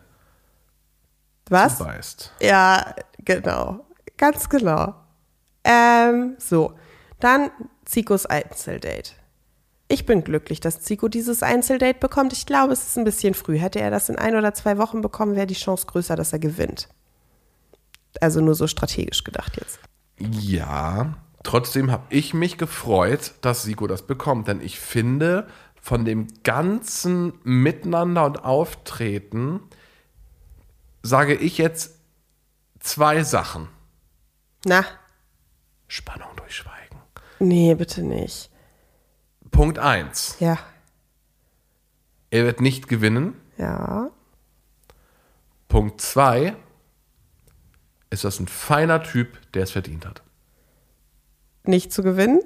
Was? beißt. Ja, genau. Ganz genau. Ähm, so, dann Zikos Einzeldate. Ich bin glücklich, dass Zico dieses Einzeldate bekommt. Ich glaube, es ist ein bisschen früh. Hätte er das in ein oder zwei Wochen bekommen, wäre die Chance größer, dass er gewinnt. Also nur so strategisch gedacht jetzt. Ja, trotzdem habe ich mich gefreut, dass Siko das bekommt, denn ich finde, von dem ganzen Miteinander und Auftreten sage ich jetzt zwei Sachen. Na, Spannung durch Schweigen. nee, bitte nicht. Punkt 1. Ja, Er wird nicht gewinnen. ja. Punkt 2. Ist das ein feiner Typ, der es verdient hat, Nicht zu gewinnen?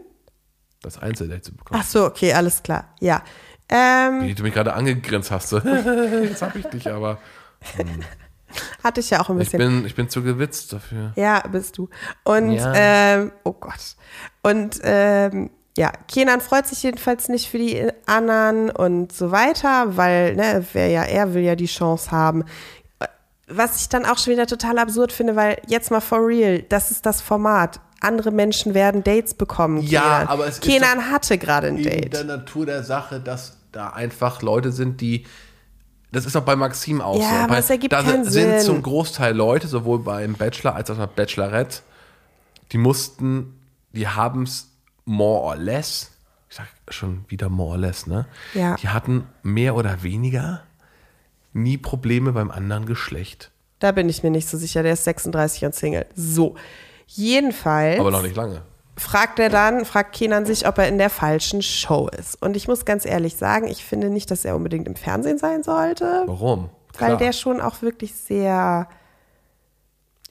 das Einzeldate zu bekommen. Ach so, okay, alles klar. Ja. Ähm, Wie du mich gerade angegrinst hast. Jetzt hab ich dich aber. Hatte ich ja auch ein Ich bisschen. bin, ich bin zu gewitzt dafür. Ja, bist du. Und, Ja. ähm, oh Gott. Und, ähm, ja, Kenan freut sich jedenfalls nicht für die anderen und so weiter, weil, ne, wer ja, er will ja die Chance haben. Was ich dann auch schon wieder total absurd finde, weil jetzt mal for real, das ist das Format. Andere Menschen werden Dates bekommen. Ja, Kenan. aber es ist Kenan hatte gerade ein in Date. der Natur der Sache, dass da einfach Leute sind, die. Das ist auch bei Maxim auch Ja, so. aber bei, es ergibt da keinen sind Sinn. zum Großteil Leute, sowohl beim Bachelor als auch beim Bachelorette, die mussten, die haben es more or less, ich sag schon wieder more or less, ne? Ja. Die hatten mehr oder weniger nie Probleme beim anderen Geschlecht. Da bin ich mir nicht so sicher. Der ist 36 und Single. So. Jedenfalls. Aber noch nicht lange. Fragt er dann, fragt Kenan sich, ob er in der falschen Show ist. Und ich muss ganz ehrlich sagen, ich finde nicht, dass er unbedingt im Fernsehen sein sollte, Warum? weil Klar. der schon auch wirklich sehr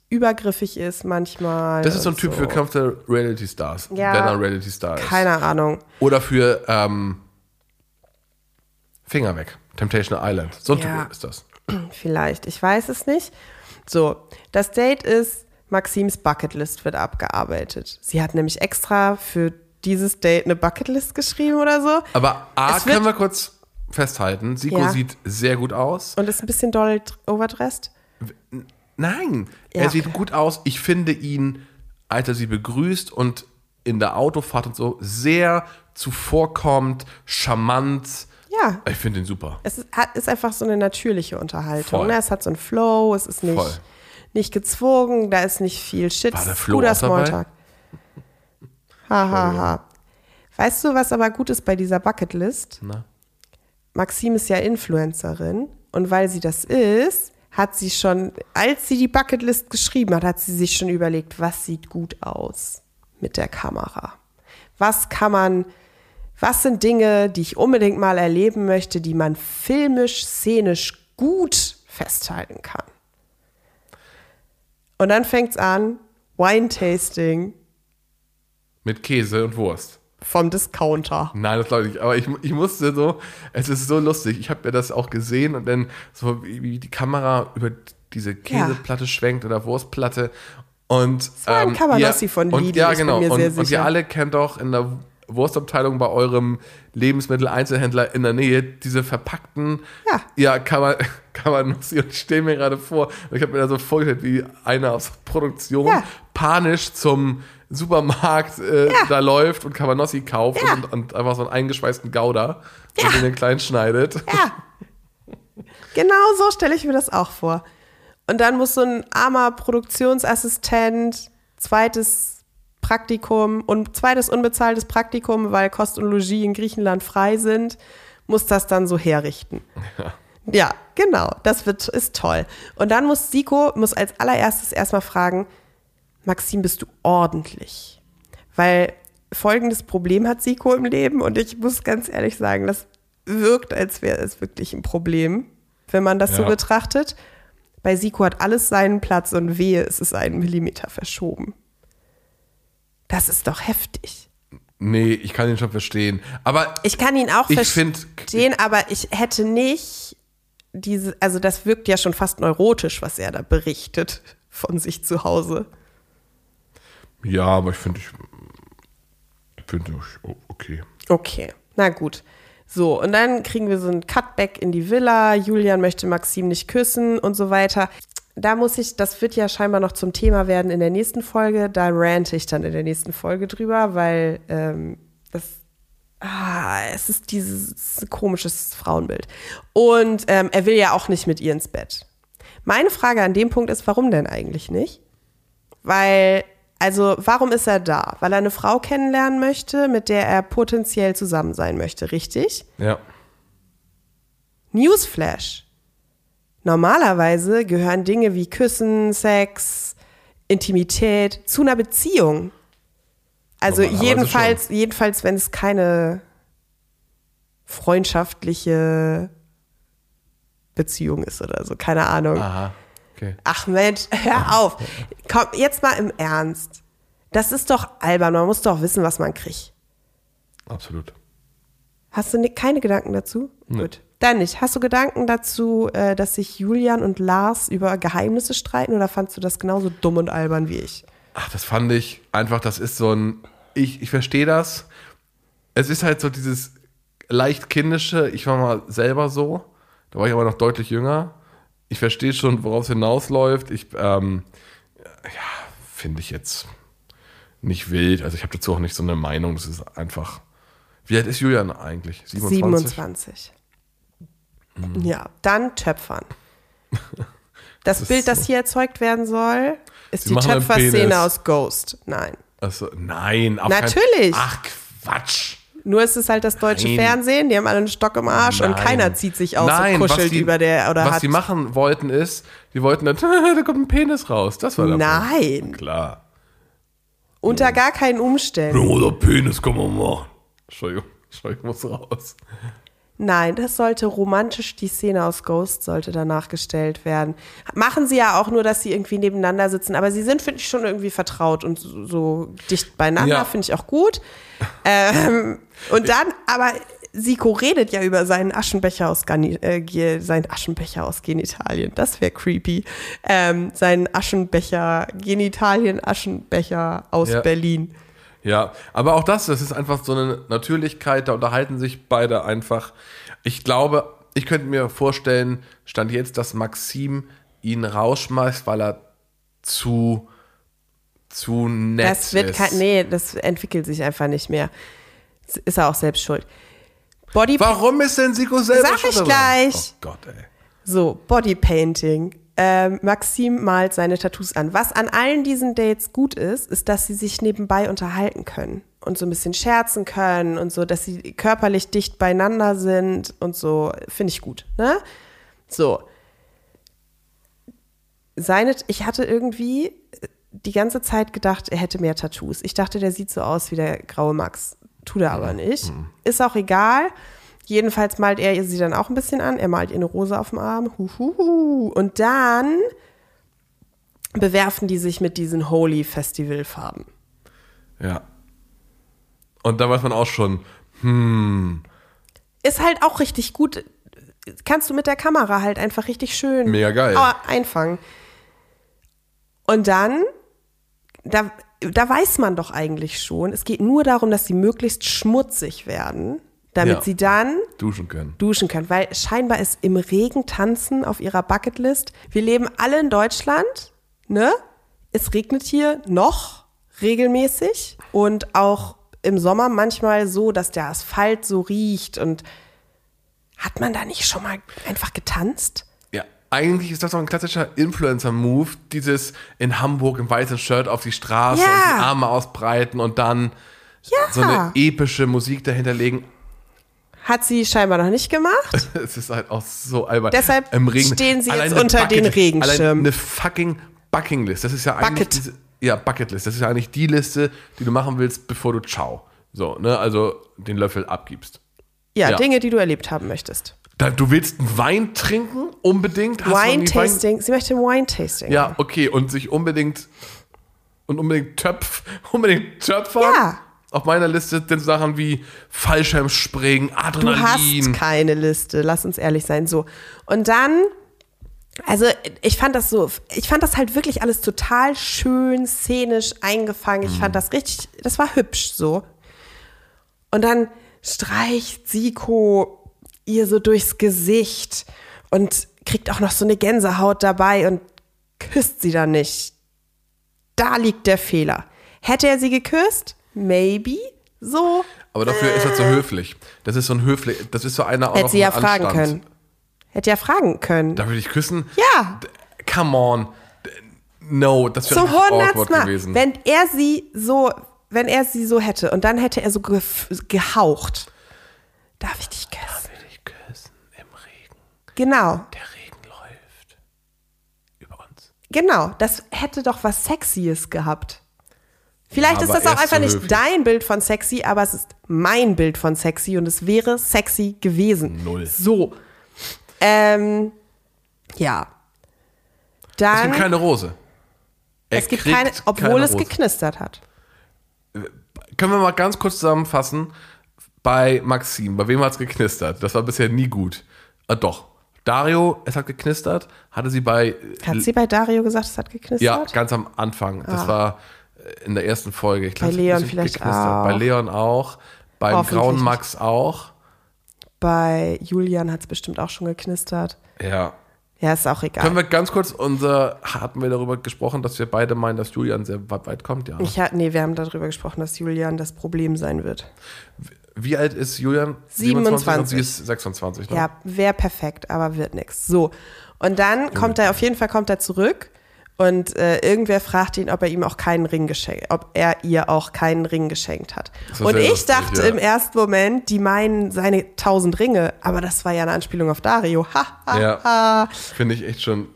übergriffig ist manchmal. das ist so ein Typ für Kampf der Reality Stars, Ja. wenn er Reality Star ist. Keine Ahnung. Oder für ähm, Finger weg. Temptation Island. So ein Ja. Typ ist das. Vielleicht, ich weiß es nicht. So, das Date ist, Maxims Bucketlist wird abgearbeitet. Sie hat nämlich extra für dieses Date eine Bucketlist geschrieben oder so Aber A, können wir kurz festhalten, Siko Ja. sieht sehr gut aus. und ist ein bisschen doll overdressed. Nein, Ja, er sieht okay. gut aus. Ich finde ihn, als er sie begrüßt und in der Autofahrt und so, sehr zuvorkommend, charmant. Ja, Ich finde ihn super. es ist, ist einfach so eine natürliche Unterhaltung. Ne? Es hat so einen Flow, es ist Voll. Nicht, gezwungen, da ist nicht viel Shit. War der Flo guter? Smalltalk. Ha, ha, ha. Weißt du, was aber gut ist bei dieser Bucketlist? Na? Maxim ist ja Influencerin und weil sie das ist, hat sie schon, als sie die Bucketlist geschrieben hat, hat sie sich schon überlegt, was sieht gut aus mit der Kamera. Was kann man, was sind Dinge, die ich unbedingt mal erleben möchte, die man filmisch, szenisch gut festhalten kann. Und dann fängt's an, Wine-Tasting Mit Käse und Wurst. vom Discounter. Nein, das glaube ich nicht. Aber ich, ich musste so, es ist so lustig. Ich habe mir das auch gesehen und dann so, wie, die Kamera über diese Käseplatte schwenkt oder Wurstplatte. Und, war ein Cabanossi von und, Lidl, Ja, ich bin genau. mir und, sehr und ihr sicher. alle kennt doch in der Wurstabteilung bei eurem Lebensmitteleinzelhändler in der Nähe diese verpackten Ja. ja, Kama- Cabanossi. Und ich stelle mir gerade vor, ich habe mir da so vorgestellt, wie einer aus Produktion Ja. panisch zum Supermarkt äh, Ja. da läuft und Cabanossi kauft Ja. und, und einfach so einen eingeschweißten Gouda und den klein schneidet. Ja. Genau so stelle ich mir das auch vor. Und dann muss so ein armer Produktionsassistent, zweites Praktikum und zweites unbezahltes Praktikum, weil Kost und Logis in Griechenland frei sind, muss das dann so herrichten. Ja, genau. Das wird, ist toll. Und dann muss Siko, muss als allererstes erstmal fragen, Maxim, bist du ordentlich? Weil folgendes Problem hat Siko im Leben und ich muss ganz ehrlich sagen, das wirkt, als wäre es wirklich ein Problem, wenn man das so Ja. betrachtet. Bei Siko hat alles seinen Platz und wehe, es ist einen Millimeter verschoben. Das ist doch heftig. Nee, ich kann ihn schon verstehen. Aber Ich kann ihn auch verstehen, aber ich hätte nicht diese, also das wirkt ja schon fast neurotisch, was er da berichtet von sich zu Hause. ja, aber ich finde, ich finde, ich- oh, okay. Okay, na gut. So, und dann kriegen wir so ein Cutback in die Villa. Julian möchte Maxim nicht küssen und so weiter. da muss ich, das wird ja scheinbar noch zum Thema werden in der nächsten Folge. Da rante ich dann in der nächsten Folge drüber, weil ähm, ah, es ist dieses komisches Frauenbild. Und ähm, er will ja auch nicht mit ihr ins Bett. Meine Frage an dem Punkt ist, warum denn eigentlich nicht? Weil, also, warum ist er da? Weil er eine Frau kennenlernen möchte, mit der er potenziell zusammen sein möchte, richtig? Ja. Newsflash. Normalerweise gehören Dinge wie Küssen, Sex, Intimität zu einer Beziehung. Also jedenfalls, jedenfalls, wenn es keine freundschaftliche Beziehung ist oder so, keine Ahnung. Aha. Okay. Ach Mensch, hör auf. Komm, jetzt mal im Ernst. Das ist doch albern, man muss doch wissen, was man kriegt. Absolut. Hast du keine Gedanken dazu? Nee. Gut. Dann nicht. Hast du Gedanken dazu, äh, dass sich Julian und Lars über Geheimnisse streiten oder fandst du das genauso dumm und albern wie ich? Ach, das fand ich einfach, das ist so ein, ich, ich verstehe das. Es ist halt so dieses leicht kindische, ich war mal selber so, da war ich aber noch deutlich jünger. Ich verstehe schon, worauf es hinausläuft. Ich, ähm, ja, finde ich jetzt nicht wild. Also ich habe dazu auch nicht so eine Meinung. Das ist einfach. Wie alt ist Julian eigentlich? 27? 27. Ja, dann Töpfern. Das, Das Bild, das hier erzeugt werden soll, ist Sie die. Töpferszene aus Ghost. Nein. Also, nein, Natürlich. Kein, ach, Quatsch. Nur ist es halt das deutsche Nein. Fernsehen, die haben alle einen Stock im Arsch und Nein. keiner zieht sich aus Nein, und was kuschelt die- über der oder Was hat. die machen wollten ist, die wollten dann, da kommt ein Penis raus. Das war der Punkt. Nein, Klar. unter gar keinen Umständen. Oder Penis kann man machen. Entschuldigung, Entschuldigung, muss raus. Nein, das sollte romantisch, die Szene aus Ghost sollte danach gestellt werden. Machen sie ja auch nur, dass sie irgendwie nebeneinander sitzen, aber sie sind, finde ich, schon irgendwie vertraut und so, so dicht beieinander, Ja. finde ich auch gut. ähm, und dann, aber Siko redet ja über seinen Aschenbecher aus, Gani äh, seinen Aschenbecher aus Genitalien. Das wäre creepy. Ähm, seinen Aschenbecher, Genitalien, Aschenbecher aus Ja. Berlin. Ja, aber auch das, das ist einfach so eine Natürlichkeit, da unterhalten sich beide einfach. Ich glaube, ich könnte mir vorstellen, stand jetzt, dass Maxim ihn rausschmeißt, weil er zu, zu nett Das wird ist. kein, nee, das entwickelt sich einfach nicht mehr. Ist er auch selbst schuld. Body Warum ist denn Siko selber Sag schon ich gleich. Oh Gott, ey. So, Bodypainting. Ähm, Maxim malt seine Tattoos an. Was an allen diesen Dates gut ist, ist, dass sie sich nebenbei unterhalten können und so ein bisschen scherzen können und so, dass sie körperlich dicht beieinander sind und so. Finde ich gut, ne? So. Seine, ich hatte irgendwie die ganze Zeit gedacht, er hätte mehr Tattoos. Ich dachte, der sieht so aus wie der graue Max. Tut er aber nicht. Ist auch egal. Jedenfalls malt er sie dann auch ein bisschen an. Er malt ihr eine Rose auf dem Arm. Huhuhu. Und dann bewerfen die sich mit diesen Holy Festival Farben. Ja. Und da weiß man auch schon, hm, Ist halt auch richtig gut. Kannst du mit der Kamera halt einfach richtig schön Mega geil. einfangen. Und dann, da, da weiß man doch eigentlich schon, es geht nur darum, dass sie möglichst schmutzig werden, damit Ja. sie dann duschen können. duschen können, weil scheinbar ist im Regen tanzen auf ihrer Bucketlist. Wir leben alle in Deutschland, ne? Es regnet hier noch regelmäßig und auch im Sommer manchmal so, dass der Asphalt so riecht und hat man da nicht schon mal einfach getanzt? Ja, eigentlich ist das doch ein klassischer Influencer-Move, dieses in Hamburg im weißen Shirt auf die Straße Ja. und die Arme ausbreiten und dann Ja. so eine epische Musik dahinter legen. Hat sie scheinbar noch nicht gemacht. Es ist halt auch so albern. Deshalb stehen sie jetzt Allein unter den Regenschirm. Allein eine fucking Buckinglist. Das ist ja eigentlich Bucket. diese, ja, Bucketlist. Das ist ja eigentlich die Liste, die du machen willst, bevor du ciao. So, ne, also den Löffel abgibst. Ja, Ja. Dinge, die du erlebt haben möchtest. Da, du willst einen Wein trinken, unbedingt. Noch nie Wein-. Sie möchte Wine-Tasting. Ja, okay, und sich unbedingt und unbedingt Töpf, unbedingt Töpfer. Ja. Auf meiner Liste sind Sachen wie Fallschirmspringen, Du Adrenalin. hast keine Liste, lass uns ehrlich sein. So. Und dann, also ich fand das so, ich fand das halt wirklich alles total schön, szenisch eingefangen. Ich fand das richtig, das war hübsch so. Und dann streicht Siko ihr so durchs Gesicht und kriegt auch noch so eine Gänsehaut dabei und küsst sie dann nicht. Da liegt der Fehler. Hätte er sie geküsst? Maybe. So. Aber dafür ist er zu höflich. Das ist so ein höflich, das ist so einer auch Hätte sie ja fragen Anstand. können. Hätte ja fragen können. Darf ich dich küssen? Ja. Come on. No, das wäre awkward Mal. gewesen. Wenn er sie so, wenn er sie so hätte und dann hätte er so gef- gehaucht. Darf ich dich küssen? will dich küssen im Regen. Genau. Der Regen läuft über uns. Genau, das hätte doch was Sexyes gehabt. Vielleicht Ja, ist aber das auch einfach nicht höflich. dein Bild von sexy, aber es ist mein Bild von sexy und es wäre sexy gewesen. Null. So. Ähm, ja. Es Dann, gibt keine Rose. Er es gibt keine, obwohl keine es Rose. geknistert hat. Können wir mal ganz kurz zusammenfassen? Bei Maxim, bei wem hat es geknistert? Das war bisher nie gut. Ah, doch. Dario, es hat geknistert. Hatte sie bei. Hat sie bei Dario gesagt, es hat geknistert? Ja, ganz am Anfang. Das war äh, in der ersten Folge. Ich glaub, Bei Leon vielleicht geknistert. auch. Bei Leon auch. Beim Hoffentlich grauen. Max auch. Bei Julian hat es bestimmt auch schon geknistert. Ja. Ja, ist auch egal. Können wir ganz kurz unser, hatten wir darüber gesprochen, dass wir beide meinen, dass Julian sehr weit kommt, ja. ich, nee, wir haben darüber gesprochen, dass Julian das Problem sein wird. Wie alt ist Julian? 27. und sie ist 26, ne? Ja, wäre perfekt, aber wird nix. So. Und dann kommt er, auf jeden Fall kommt er zurück und äh, irgendwer fragt ihn, ob er ihm auch keinen Ring geschenkt, ob er ihr auch keinen Ring geschenkt hat. Und ich lustig, dachte ja. im ersten Moment, die meinen seine tausend Ringe, aber das war ja eine Anspielung auf Dario. Ha, ha, Ja. ha. Finde ich echt schon,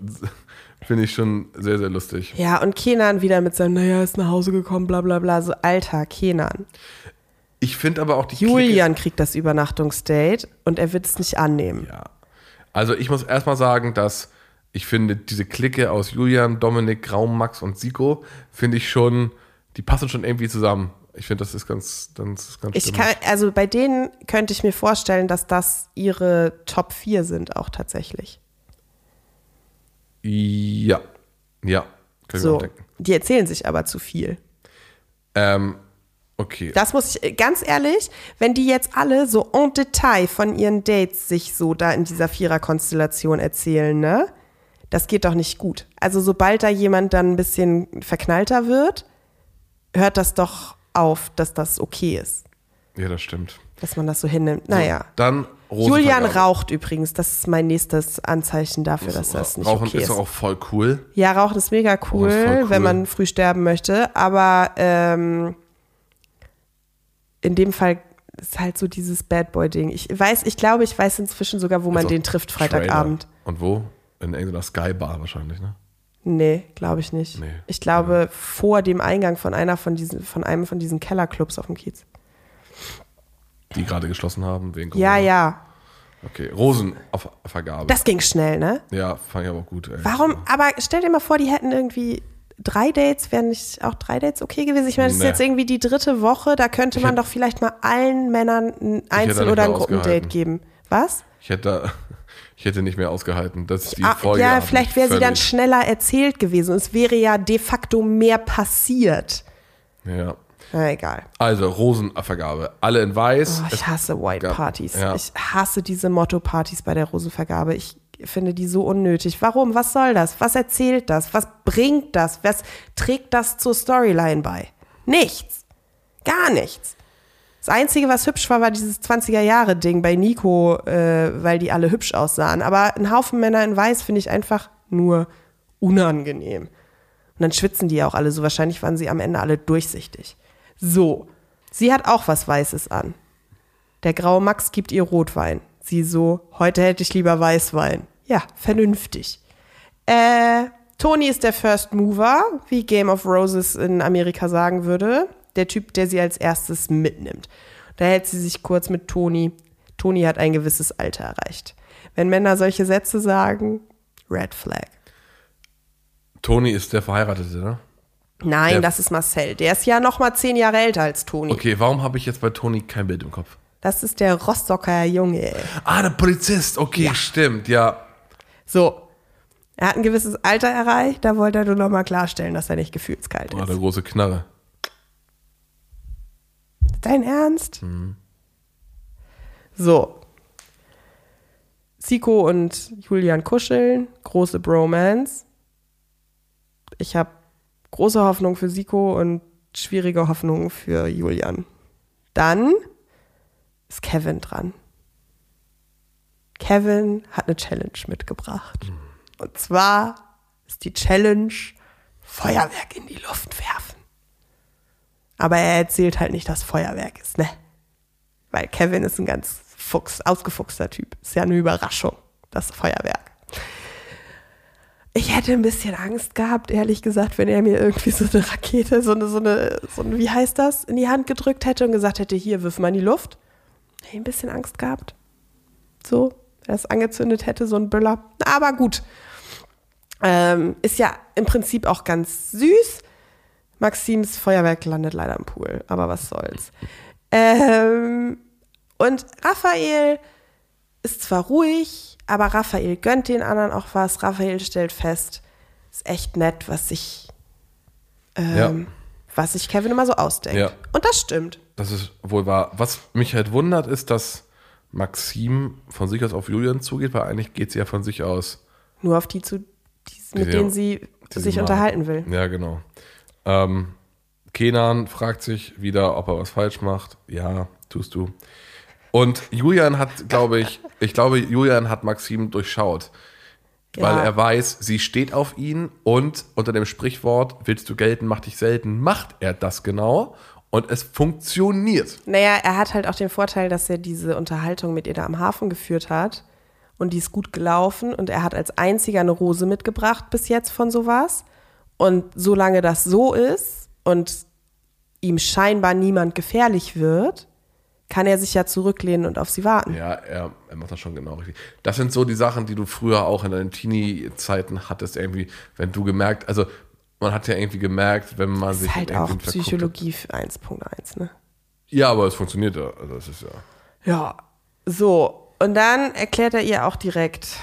finde ich schon sehr, sehr lustig. Ja, und Kenan wieder mit seinem, naja, ist nach Hause gekommen, bla bla bla, so alter Kenan. Ich finde aber auch die Julian kriegt das Übernachtungsdate und er wird es nicht annehmen. Clique, ja. Also ich muss erstmal sagen, dass ich finde, diese Clique aus Julian, Dominik, Graum, Max und Siko, finde ich schon, die passen schon irgendwie zusammen. Ich finde, das ist ganz, das ist ganz Ich kann, also bei denen könnte ich mir vorstellen, dass das ihre Top 4 sind, auch tatsächlich. Ja. Ja. Kann ich mir So. denken. Die erzählen sich aber zu viel. Ähm, okay. Das muss ich, ganz ehrlich, wenn die jetzt alle so en Detail von ihren Dates sich so da in dieser Vierer-Konstellation erzählen, ne? Das geht doch nicht gut. Also sobald da jemand dann ein bisschen verknallter wird, hört das doch auf, dass das okay ist. Ja, das stimmt. Dass man das so hinnimmt. Naja. Dann Julian raucht übrigens. Das ist mein nächstes Anzeichen dafür, dass das nicht Rauchen okay ist ist. doch auch voll cool. Ja, Rauchen ist mega cool, ist cool. wenn man früh sterben möchte. Aber ähm, in dem Fall ist halt so dieses Bad Boy-Ding. Ich weiß, ich glaube, ich weiß inzwischen sogar, wo man Ist auch den trifft Freitagabend. Trailer. Und wo? In irgendeiner Sky-Bar wahrscheinlich, ne? Nee, glaube ich nicht. Nee. Ich glaube, vor dem Eingang von einer von diesen, von einem von diesen Kellerclubs auf dem Kiez. Die gerade geschlossen haben wegen Ja, Corona. ja. Okay, Rosenvergabe. Das ging schnell, ne? ja, fand ich aber auch gut. Ey. Warum? Aber stell dir mal vor, die hätten irgendwie drei Dates, wären nicht auch drei Dates okay gewesen? Ich meine, es ist Nee. jetzt irgendwie die dritte Woche, da könnte Ich man hätte- doch vielleicht mal allen Männern ein Einzel- oder ein Gruppendate geben. Was? Ich hätte, da- ich hätte nicht mehr ausgehalten, dass die Ah, Folge. ja, vielleicht wäre sie dann schneller erzählt gewesen es wäre ja de facto mehr passiert. Ja. Na egal. Also, Rosenvergabe. Alle in weiß. Oh, ich hasse White gab- Partys. ja. Ich hasse diese Motto-Partys bei der Rosenvergabe. Ich finde die so unnötig. Warum? Was soll das? Was erzählt das? Was bringt das? Was trägt das zur Storyline bei? Nichts. Gar nichts. Das Einzige, was hübsch war, war dieses 20er-Jahre-Ding bei Nico, äh, weil die alle hübsch aussahen. Aber ein Haufen Männer in Weiß finde ich einfach nur unangenehm. Und dann schwitzen die ja auch alle so. Wahrscheinlich waren sie am Ende alle durchsichtig. So, sie hat auch was Weißes an. Der graue Max gibt ihr Rotwein. Sie so, heute hätte ich lieber Weißwein. Ja, vernünftig. Äh, Tony ist der First Mover, wie Game of Roses in Amerika sagen würde. Der Typ, der sie als erstes mitnimmt. Da hält sie sich kurz mit Tony. Tony hat ein gewisses Alter erreicht. Wenn Männer solche Sätze sagen, Red Flag. Toni ist der Verheiratete, ne? Nein, Der- das ist Marcel. Der ist ja noch mal zehn Jahre älter als Toni. Okay, warum habe ich jetzt bei Toni kein Bild im Kopf? Das ist der Rostocker Junge. Ah, der Polizist. Okay, stimmt, ja. So. Er hat ein gewisses Alter erreicht, da wollte er nur noch mal klarstellen, dass er nicht gefühlskalt Oh, ist. der große Knarre. Dein Ernst? Mhm. So. Siko und Julian kuscheln, große Bromance. Ich habe große Hoffnung für Siko und schwierige Hoffnung für Julian. Dann ist Kevin dran. Kevin hat eine Challenge mitgebracht. Und zwar ist die Challenge Feuerwerk in die Luft werfen. Aber er erzählt halt nicht, dass Feuerwerk ist, ne? Weil Kevin ist ein ganz fuchs, ausgefuchster Typ. Ist ja eine Überraschung, das Feuerwerk. Ich hätte ein bisschen Angst gehabt, ehrlich gesagt, wenn er mir irgendwie so eine Rakete, so eine, so eine, so eine, wie heißt das, in die Hand gedrückt hätte und gesagt hätte, hier, wirf mal in die Luft. Hätte ich ein bisschen Angst gehabt. So, er es angezündet hätte, so ein Böller. Aber gut. Ähm, ist ja im Prinzip auch ganz süß. Maxims Feuerwerk landet leider im Pool, aber was soll's. Ähm, und Raphael ist zwar ruhig, aber Raphael gönnt den anderen auch was. Raphael stellt fest, ist echt nett, was sich, ähm, Ja. was sich Kevin immer so ausdenkt. Ja. Und das stimmt. Das ist wohl wahr. Was mich halt wundert, ist, dass Maxim von sich aus auf Julian zugeht, weil eigentlich geht sie ja von sich aus. Nur auf die zu, die, mit Die- denen sie sich unterhalten will. Ja, genau. Ähm, Kenan fragt sich wieder, ob er was falsch macht. Ja, tust du. Und Julian hat, glaube ich, ich glaube, Julian hat Maxim durchschaut. Weil Ja. er weiß, sie steht auf ihn und unter dem Sprichwort, willst du gelten, mach dich selten, macht er das genau und es funktioniert. Naja, er hat halt auch den Vorteil, dass er diese Unterhaltung mit ihr da am Hafen geführt hat. Und die ist gut gelaufen. Und er hat als einziger eine Rose mitgebracht bis jetzt von sowas. Und solange das so ist und ihm scheinbar niemand gefährlich wird, kann er sich ja zurücklehnen und auf sie warten. Ja, er, er macht das schon genau richtig. Das sind so die Sachen, die du früher auch in deinen Teenie-Zeiten hattest, irgendwie, wenn du gemerkt, also man hat ja irgendwie gemerkt, wenn man Das sich ist halt auch Psychologie 1.1, ne? Ja, aber es funktioniert ja. Also das ist ja. Ja. So. Und dann erklärt er ihr auch direkt,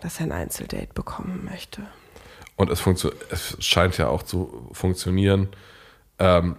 dass er ein Einzeldate bekommen möchte. Und es, es scheint ja auch zu funktionieren. Ähm,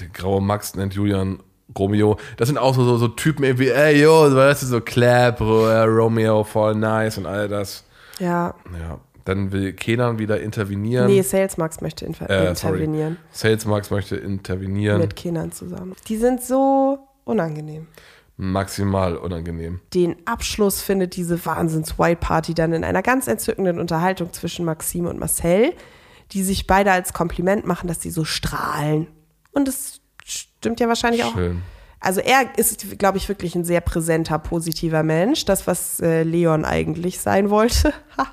der graue Max nennt Julian Romeo. Das sind auch so, so, so Typen irgendwie, ey, yo, weißt du, so Clap, äh, Romeo, voll nice und all das. Ja. Ja, dann will Kenan wieder intervenieren. Nee, Sales Max möchte inter Äh, sorry. intervenieren. Sales Max möchte intervenieren. Mit Kenan zusammen. Die sind so unangenehm. Maximal unangenehm. Den Abschluss findet diese Wahnsinns-White-Party dann in einer ganz entzückenden Unterhaltung zwischen Maxime und Marcel, die sich beide als Kompliment machen, dass sie so strahlen. Und es stimmt ja wahrscheinlich auch. Schön. Also er ist, glaube ich, wirklich ein sehr präsenter, positiver Mensch. Das, was äh, Leon eigentlich sein wollte.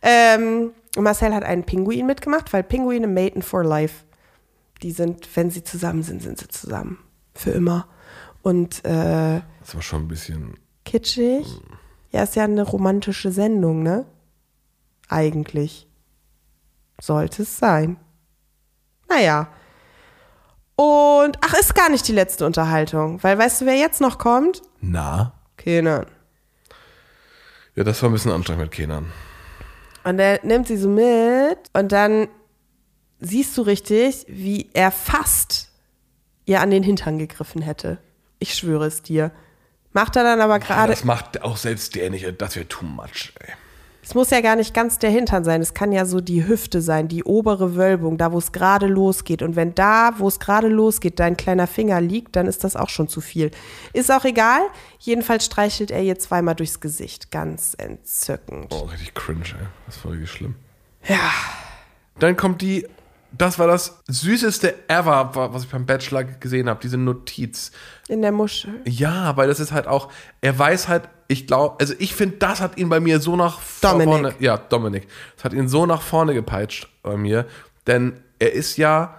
Ähm, Marcel hat einen Pinguin mitgemacht, weil Pinguine maten for life. Die sind, wenn sie zusammen sind, sind sie zusammen. Für immer. Und äh, Das war schon ein bisschen. kitschig. Ja, ist ja eine romantische Sendung, ne? Eigentlich. Sollte es sein. Naja. Und, ach, ist gar nicht die letzte Unterhaltung. Weil weißt du, wer jetzt noch kommt? Na? Kenan. Ja, das war ein bisschen anstrengend mit Kenan. Und er nimmt sie so mit und dann siehst du richtig, wie er fast ihr an den Hintern gegriffen hätte. Ich schwöre es dir. Macht er dann aber gerade. Das macht auch selbst der nicht. Das wäre too much, ey. Es muss ja gar nicht ganz der Hintern sein. Es kann ja so die Hüfte sein, die obere Wölbung, da wo es gerade losgeht. Und wenn da, wo es gerade losgeht, dein kleiner Finger liegt, dann ist das auch schon zu viel. Ist auch egal. Jedenfalls streichelt er ihr zweimal durchs Gesicht. Ganz entzückend. Oh, richtig cringe, ey. Das ist voll richtig schlimm. Ja. Dann kommt die. Das war das süßeste ever, wa- was ich beim Bachelor gesehen habe. Diese Notiz. In der Muschel. Ja, weil das ist halt auch. Er weiß halt, ich glaube, also ich finde, das hat ihn bei mir so nach Dominik. vorne. Ja, Dominik. Das hat ihn so nach vorne gepeitscht bei mir. Denn er ist ja.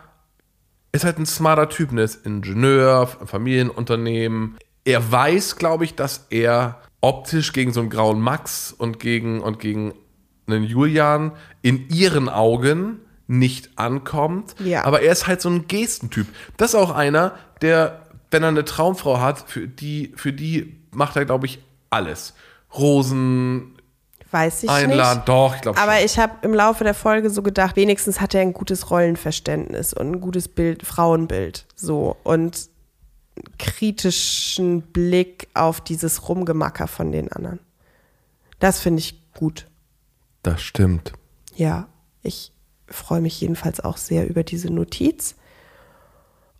Ist halt ein smarter Typ, ne? Ist Ingenieur, Familienunternehmen. Er weiß, glaube ich, dass er optisch gegen so einen grauen Max und gegen, und gegen einen Julian in ihren Augen nicht ankommt. Ja. Aber er ist halt so ein Gestentyp. Das ist auch einer, der, wenn er eine Traumfrau hat, für die, für die macht er, glaube ich, alles. Rosen Weiß ich einladen, nicht. doch, ich glaube Aber ich habe im Laufe der Folge so gedacht, wenigstens hat er ein gutes Rollenverständnis und ein gutes Bild, Frauenbild. So. Und einen kritischen Blick auf dieses Rumgemacker von den anderen. Das finde ich gut. Das stimmt. Ja. Ich freue mich jedenfalls auch sehr über diese Notiz.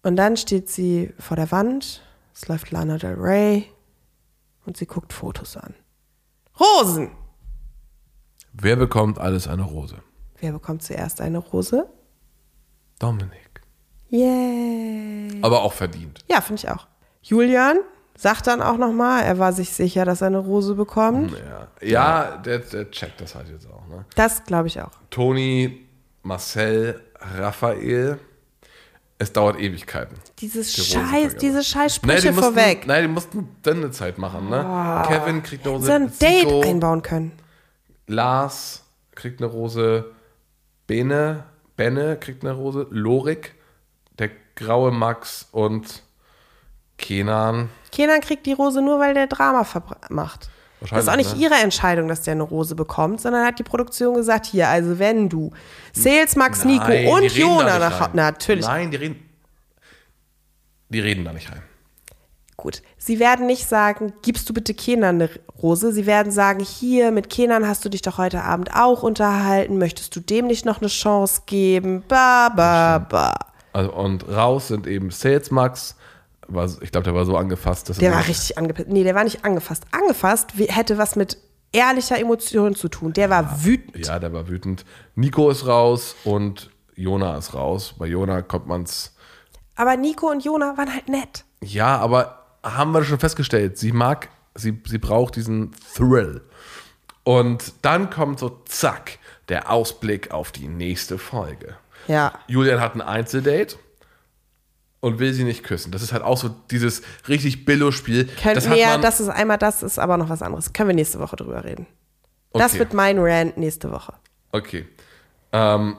Und dann steht sie vor der Wand, es läuft Lana Del Rey und sie guckt Fotos an. Rosen! Wer bekommt alles eine Rose? Wer bekommt zuerst eine Rose? Dominik. Yay! Aber auch verdient. Ja, finde ich auch. Julian sagt dann auch nochmal, er war sich sicher, dass er eine Rose bekommt. Ja, ja der, der checkt das halt jetzt auch. Ne? Das glaube ich auch. Toni, Marcel, Raphael. Es dauert Ewigkeiten. Dieses Die Scheiß, diese scheiß Nein, die Sprüche mussten, vorweg. nein, die mussten Sendezeit machen. Ne? Kevin kriegt eine Rose. so ein Date Zico, einbauen können. Lars kriegt eine Rose. Bene, Benne kriegt eine Rose. Lorik, der graue Max und Kenan. Kenan kriegt die Rose nur, weil der Drama macht. Das ist auch nicht ne? ihre Entscheidung, dass der eine Rose bekommt, sondern hat die Produktion gesagt, hier, also wenn du Sales, Max, Nico Nein, und Jona nach rein. Natürlich. Nein, die reden. Die reden da nicht rein. Gut. Sie werden nicht sagen, gibst du bitte Kenan eine Rose. Sie werden sagen, hier, mit Kenan hast du dich doch heute Abend auch unterhalten. Möchtest du dem nicht noch eine Chance geben? Ba, ba, ba. Also, und raus sind eben Sales Max. War, ich glaube, der war so angefasst, dass Der er war richtig angepasst. Nee, der war nicht angefasst. Angefasst hätte was mit ehrlicher Emotion zu tun. Der war wütend. Ja, der war wütend. Nico ist raus und Jona ist raus. Bei Jona kommt man's. Aber Nico und Jona waren halt nett. Ja, aber haben wir schon festgestellt, sie mag, sie, sie braucht diesen Thrill. Und dann kommt so zack der Ausblick auf die nächste Folge. Ja. Julian hat ein Einzeldate und will sie nicht küssen. Das ist halt auch so dieses richtig Billo-Spiel. Können das wir, das ist einmal, das ist aber noch was anderes. Können wir nächste Woche drüber reden. Das Okay. wird mein Rant nächste Woche. Okay. Ähm,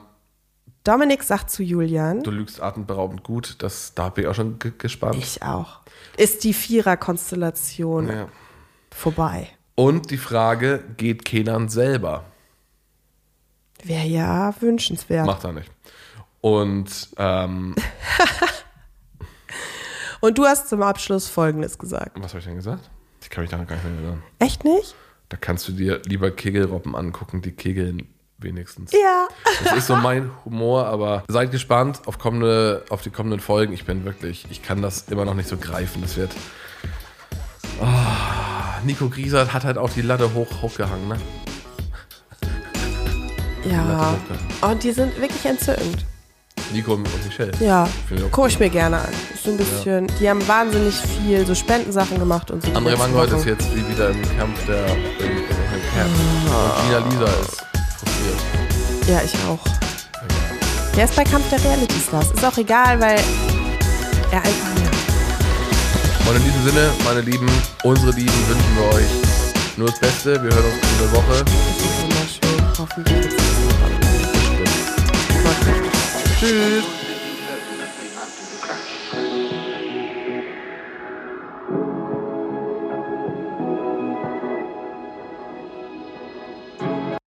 Dominik sagt zu Julian, du lügst atemberaubend gut. Das, da bin ich auch schon ge- gespannt. ich auch. Ist die Vierer-Konstellation Ja. vorbei? Und die Frage, geht Kenan selber? Wäre ja wünschenswert. Macht er nicht. Und ähm, Und du hast zum Abschluss Folgendes gesagt. was habe ich denn gesagt? Ich kann mich daran gar nicht mehr erinnern. Echt nicht? Da kannst du dir lieber Kegelrobben angucken, die kegeln wenigstens. Ja. Das ist so mein Humor, aber seid gespannt auf, kommende, auf die kommenden Folgen. Ich bin wirklich, ich kann das immer noch nicht so greifen. Das wird. Ah, Nico Grieser hat halt auch die Latte hoch, hochgehangen, ne? Ja. Und die sind wirklich entzückend. Nico und Michelle. Ja. Gucke ich mir gerne an. Ist so ein bisschen, die haben wahnsinnig viel so Spendensachen gemacht und so. André Mangold ist jetzt wie wieder im Kampf der. Im, im, im Camp. Und Gina Lisa ist frustriert. Ja, ich auch. Der ist bei Kampf der Reality Stars. Ist auch egal, weil er einfach. Und in diesem Sinne, meine Lieben, unsere Lieben, wünschen wir euch nur das Beste. Wir hören uns kommende Woche. Das ist wunderschön. Hoffentlich. so. Tschüss.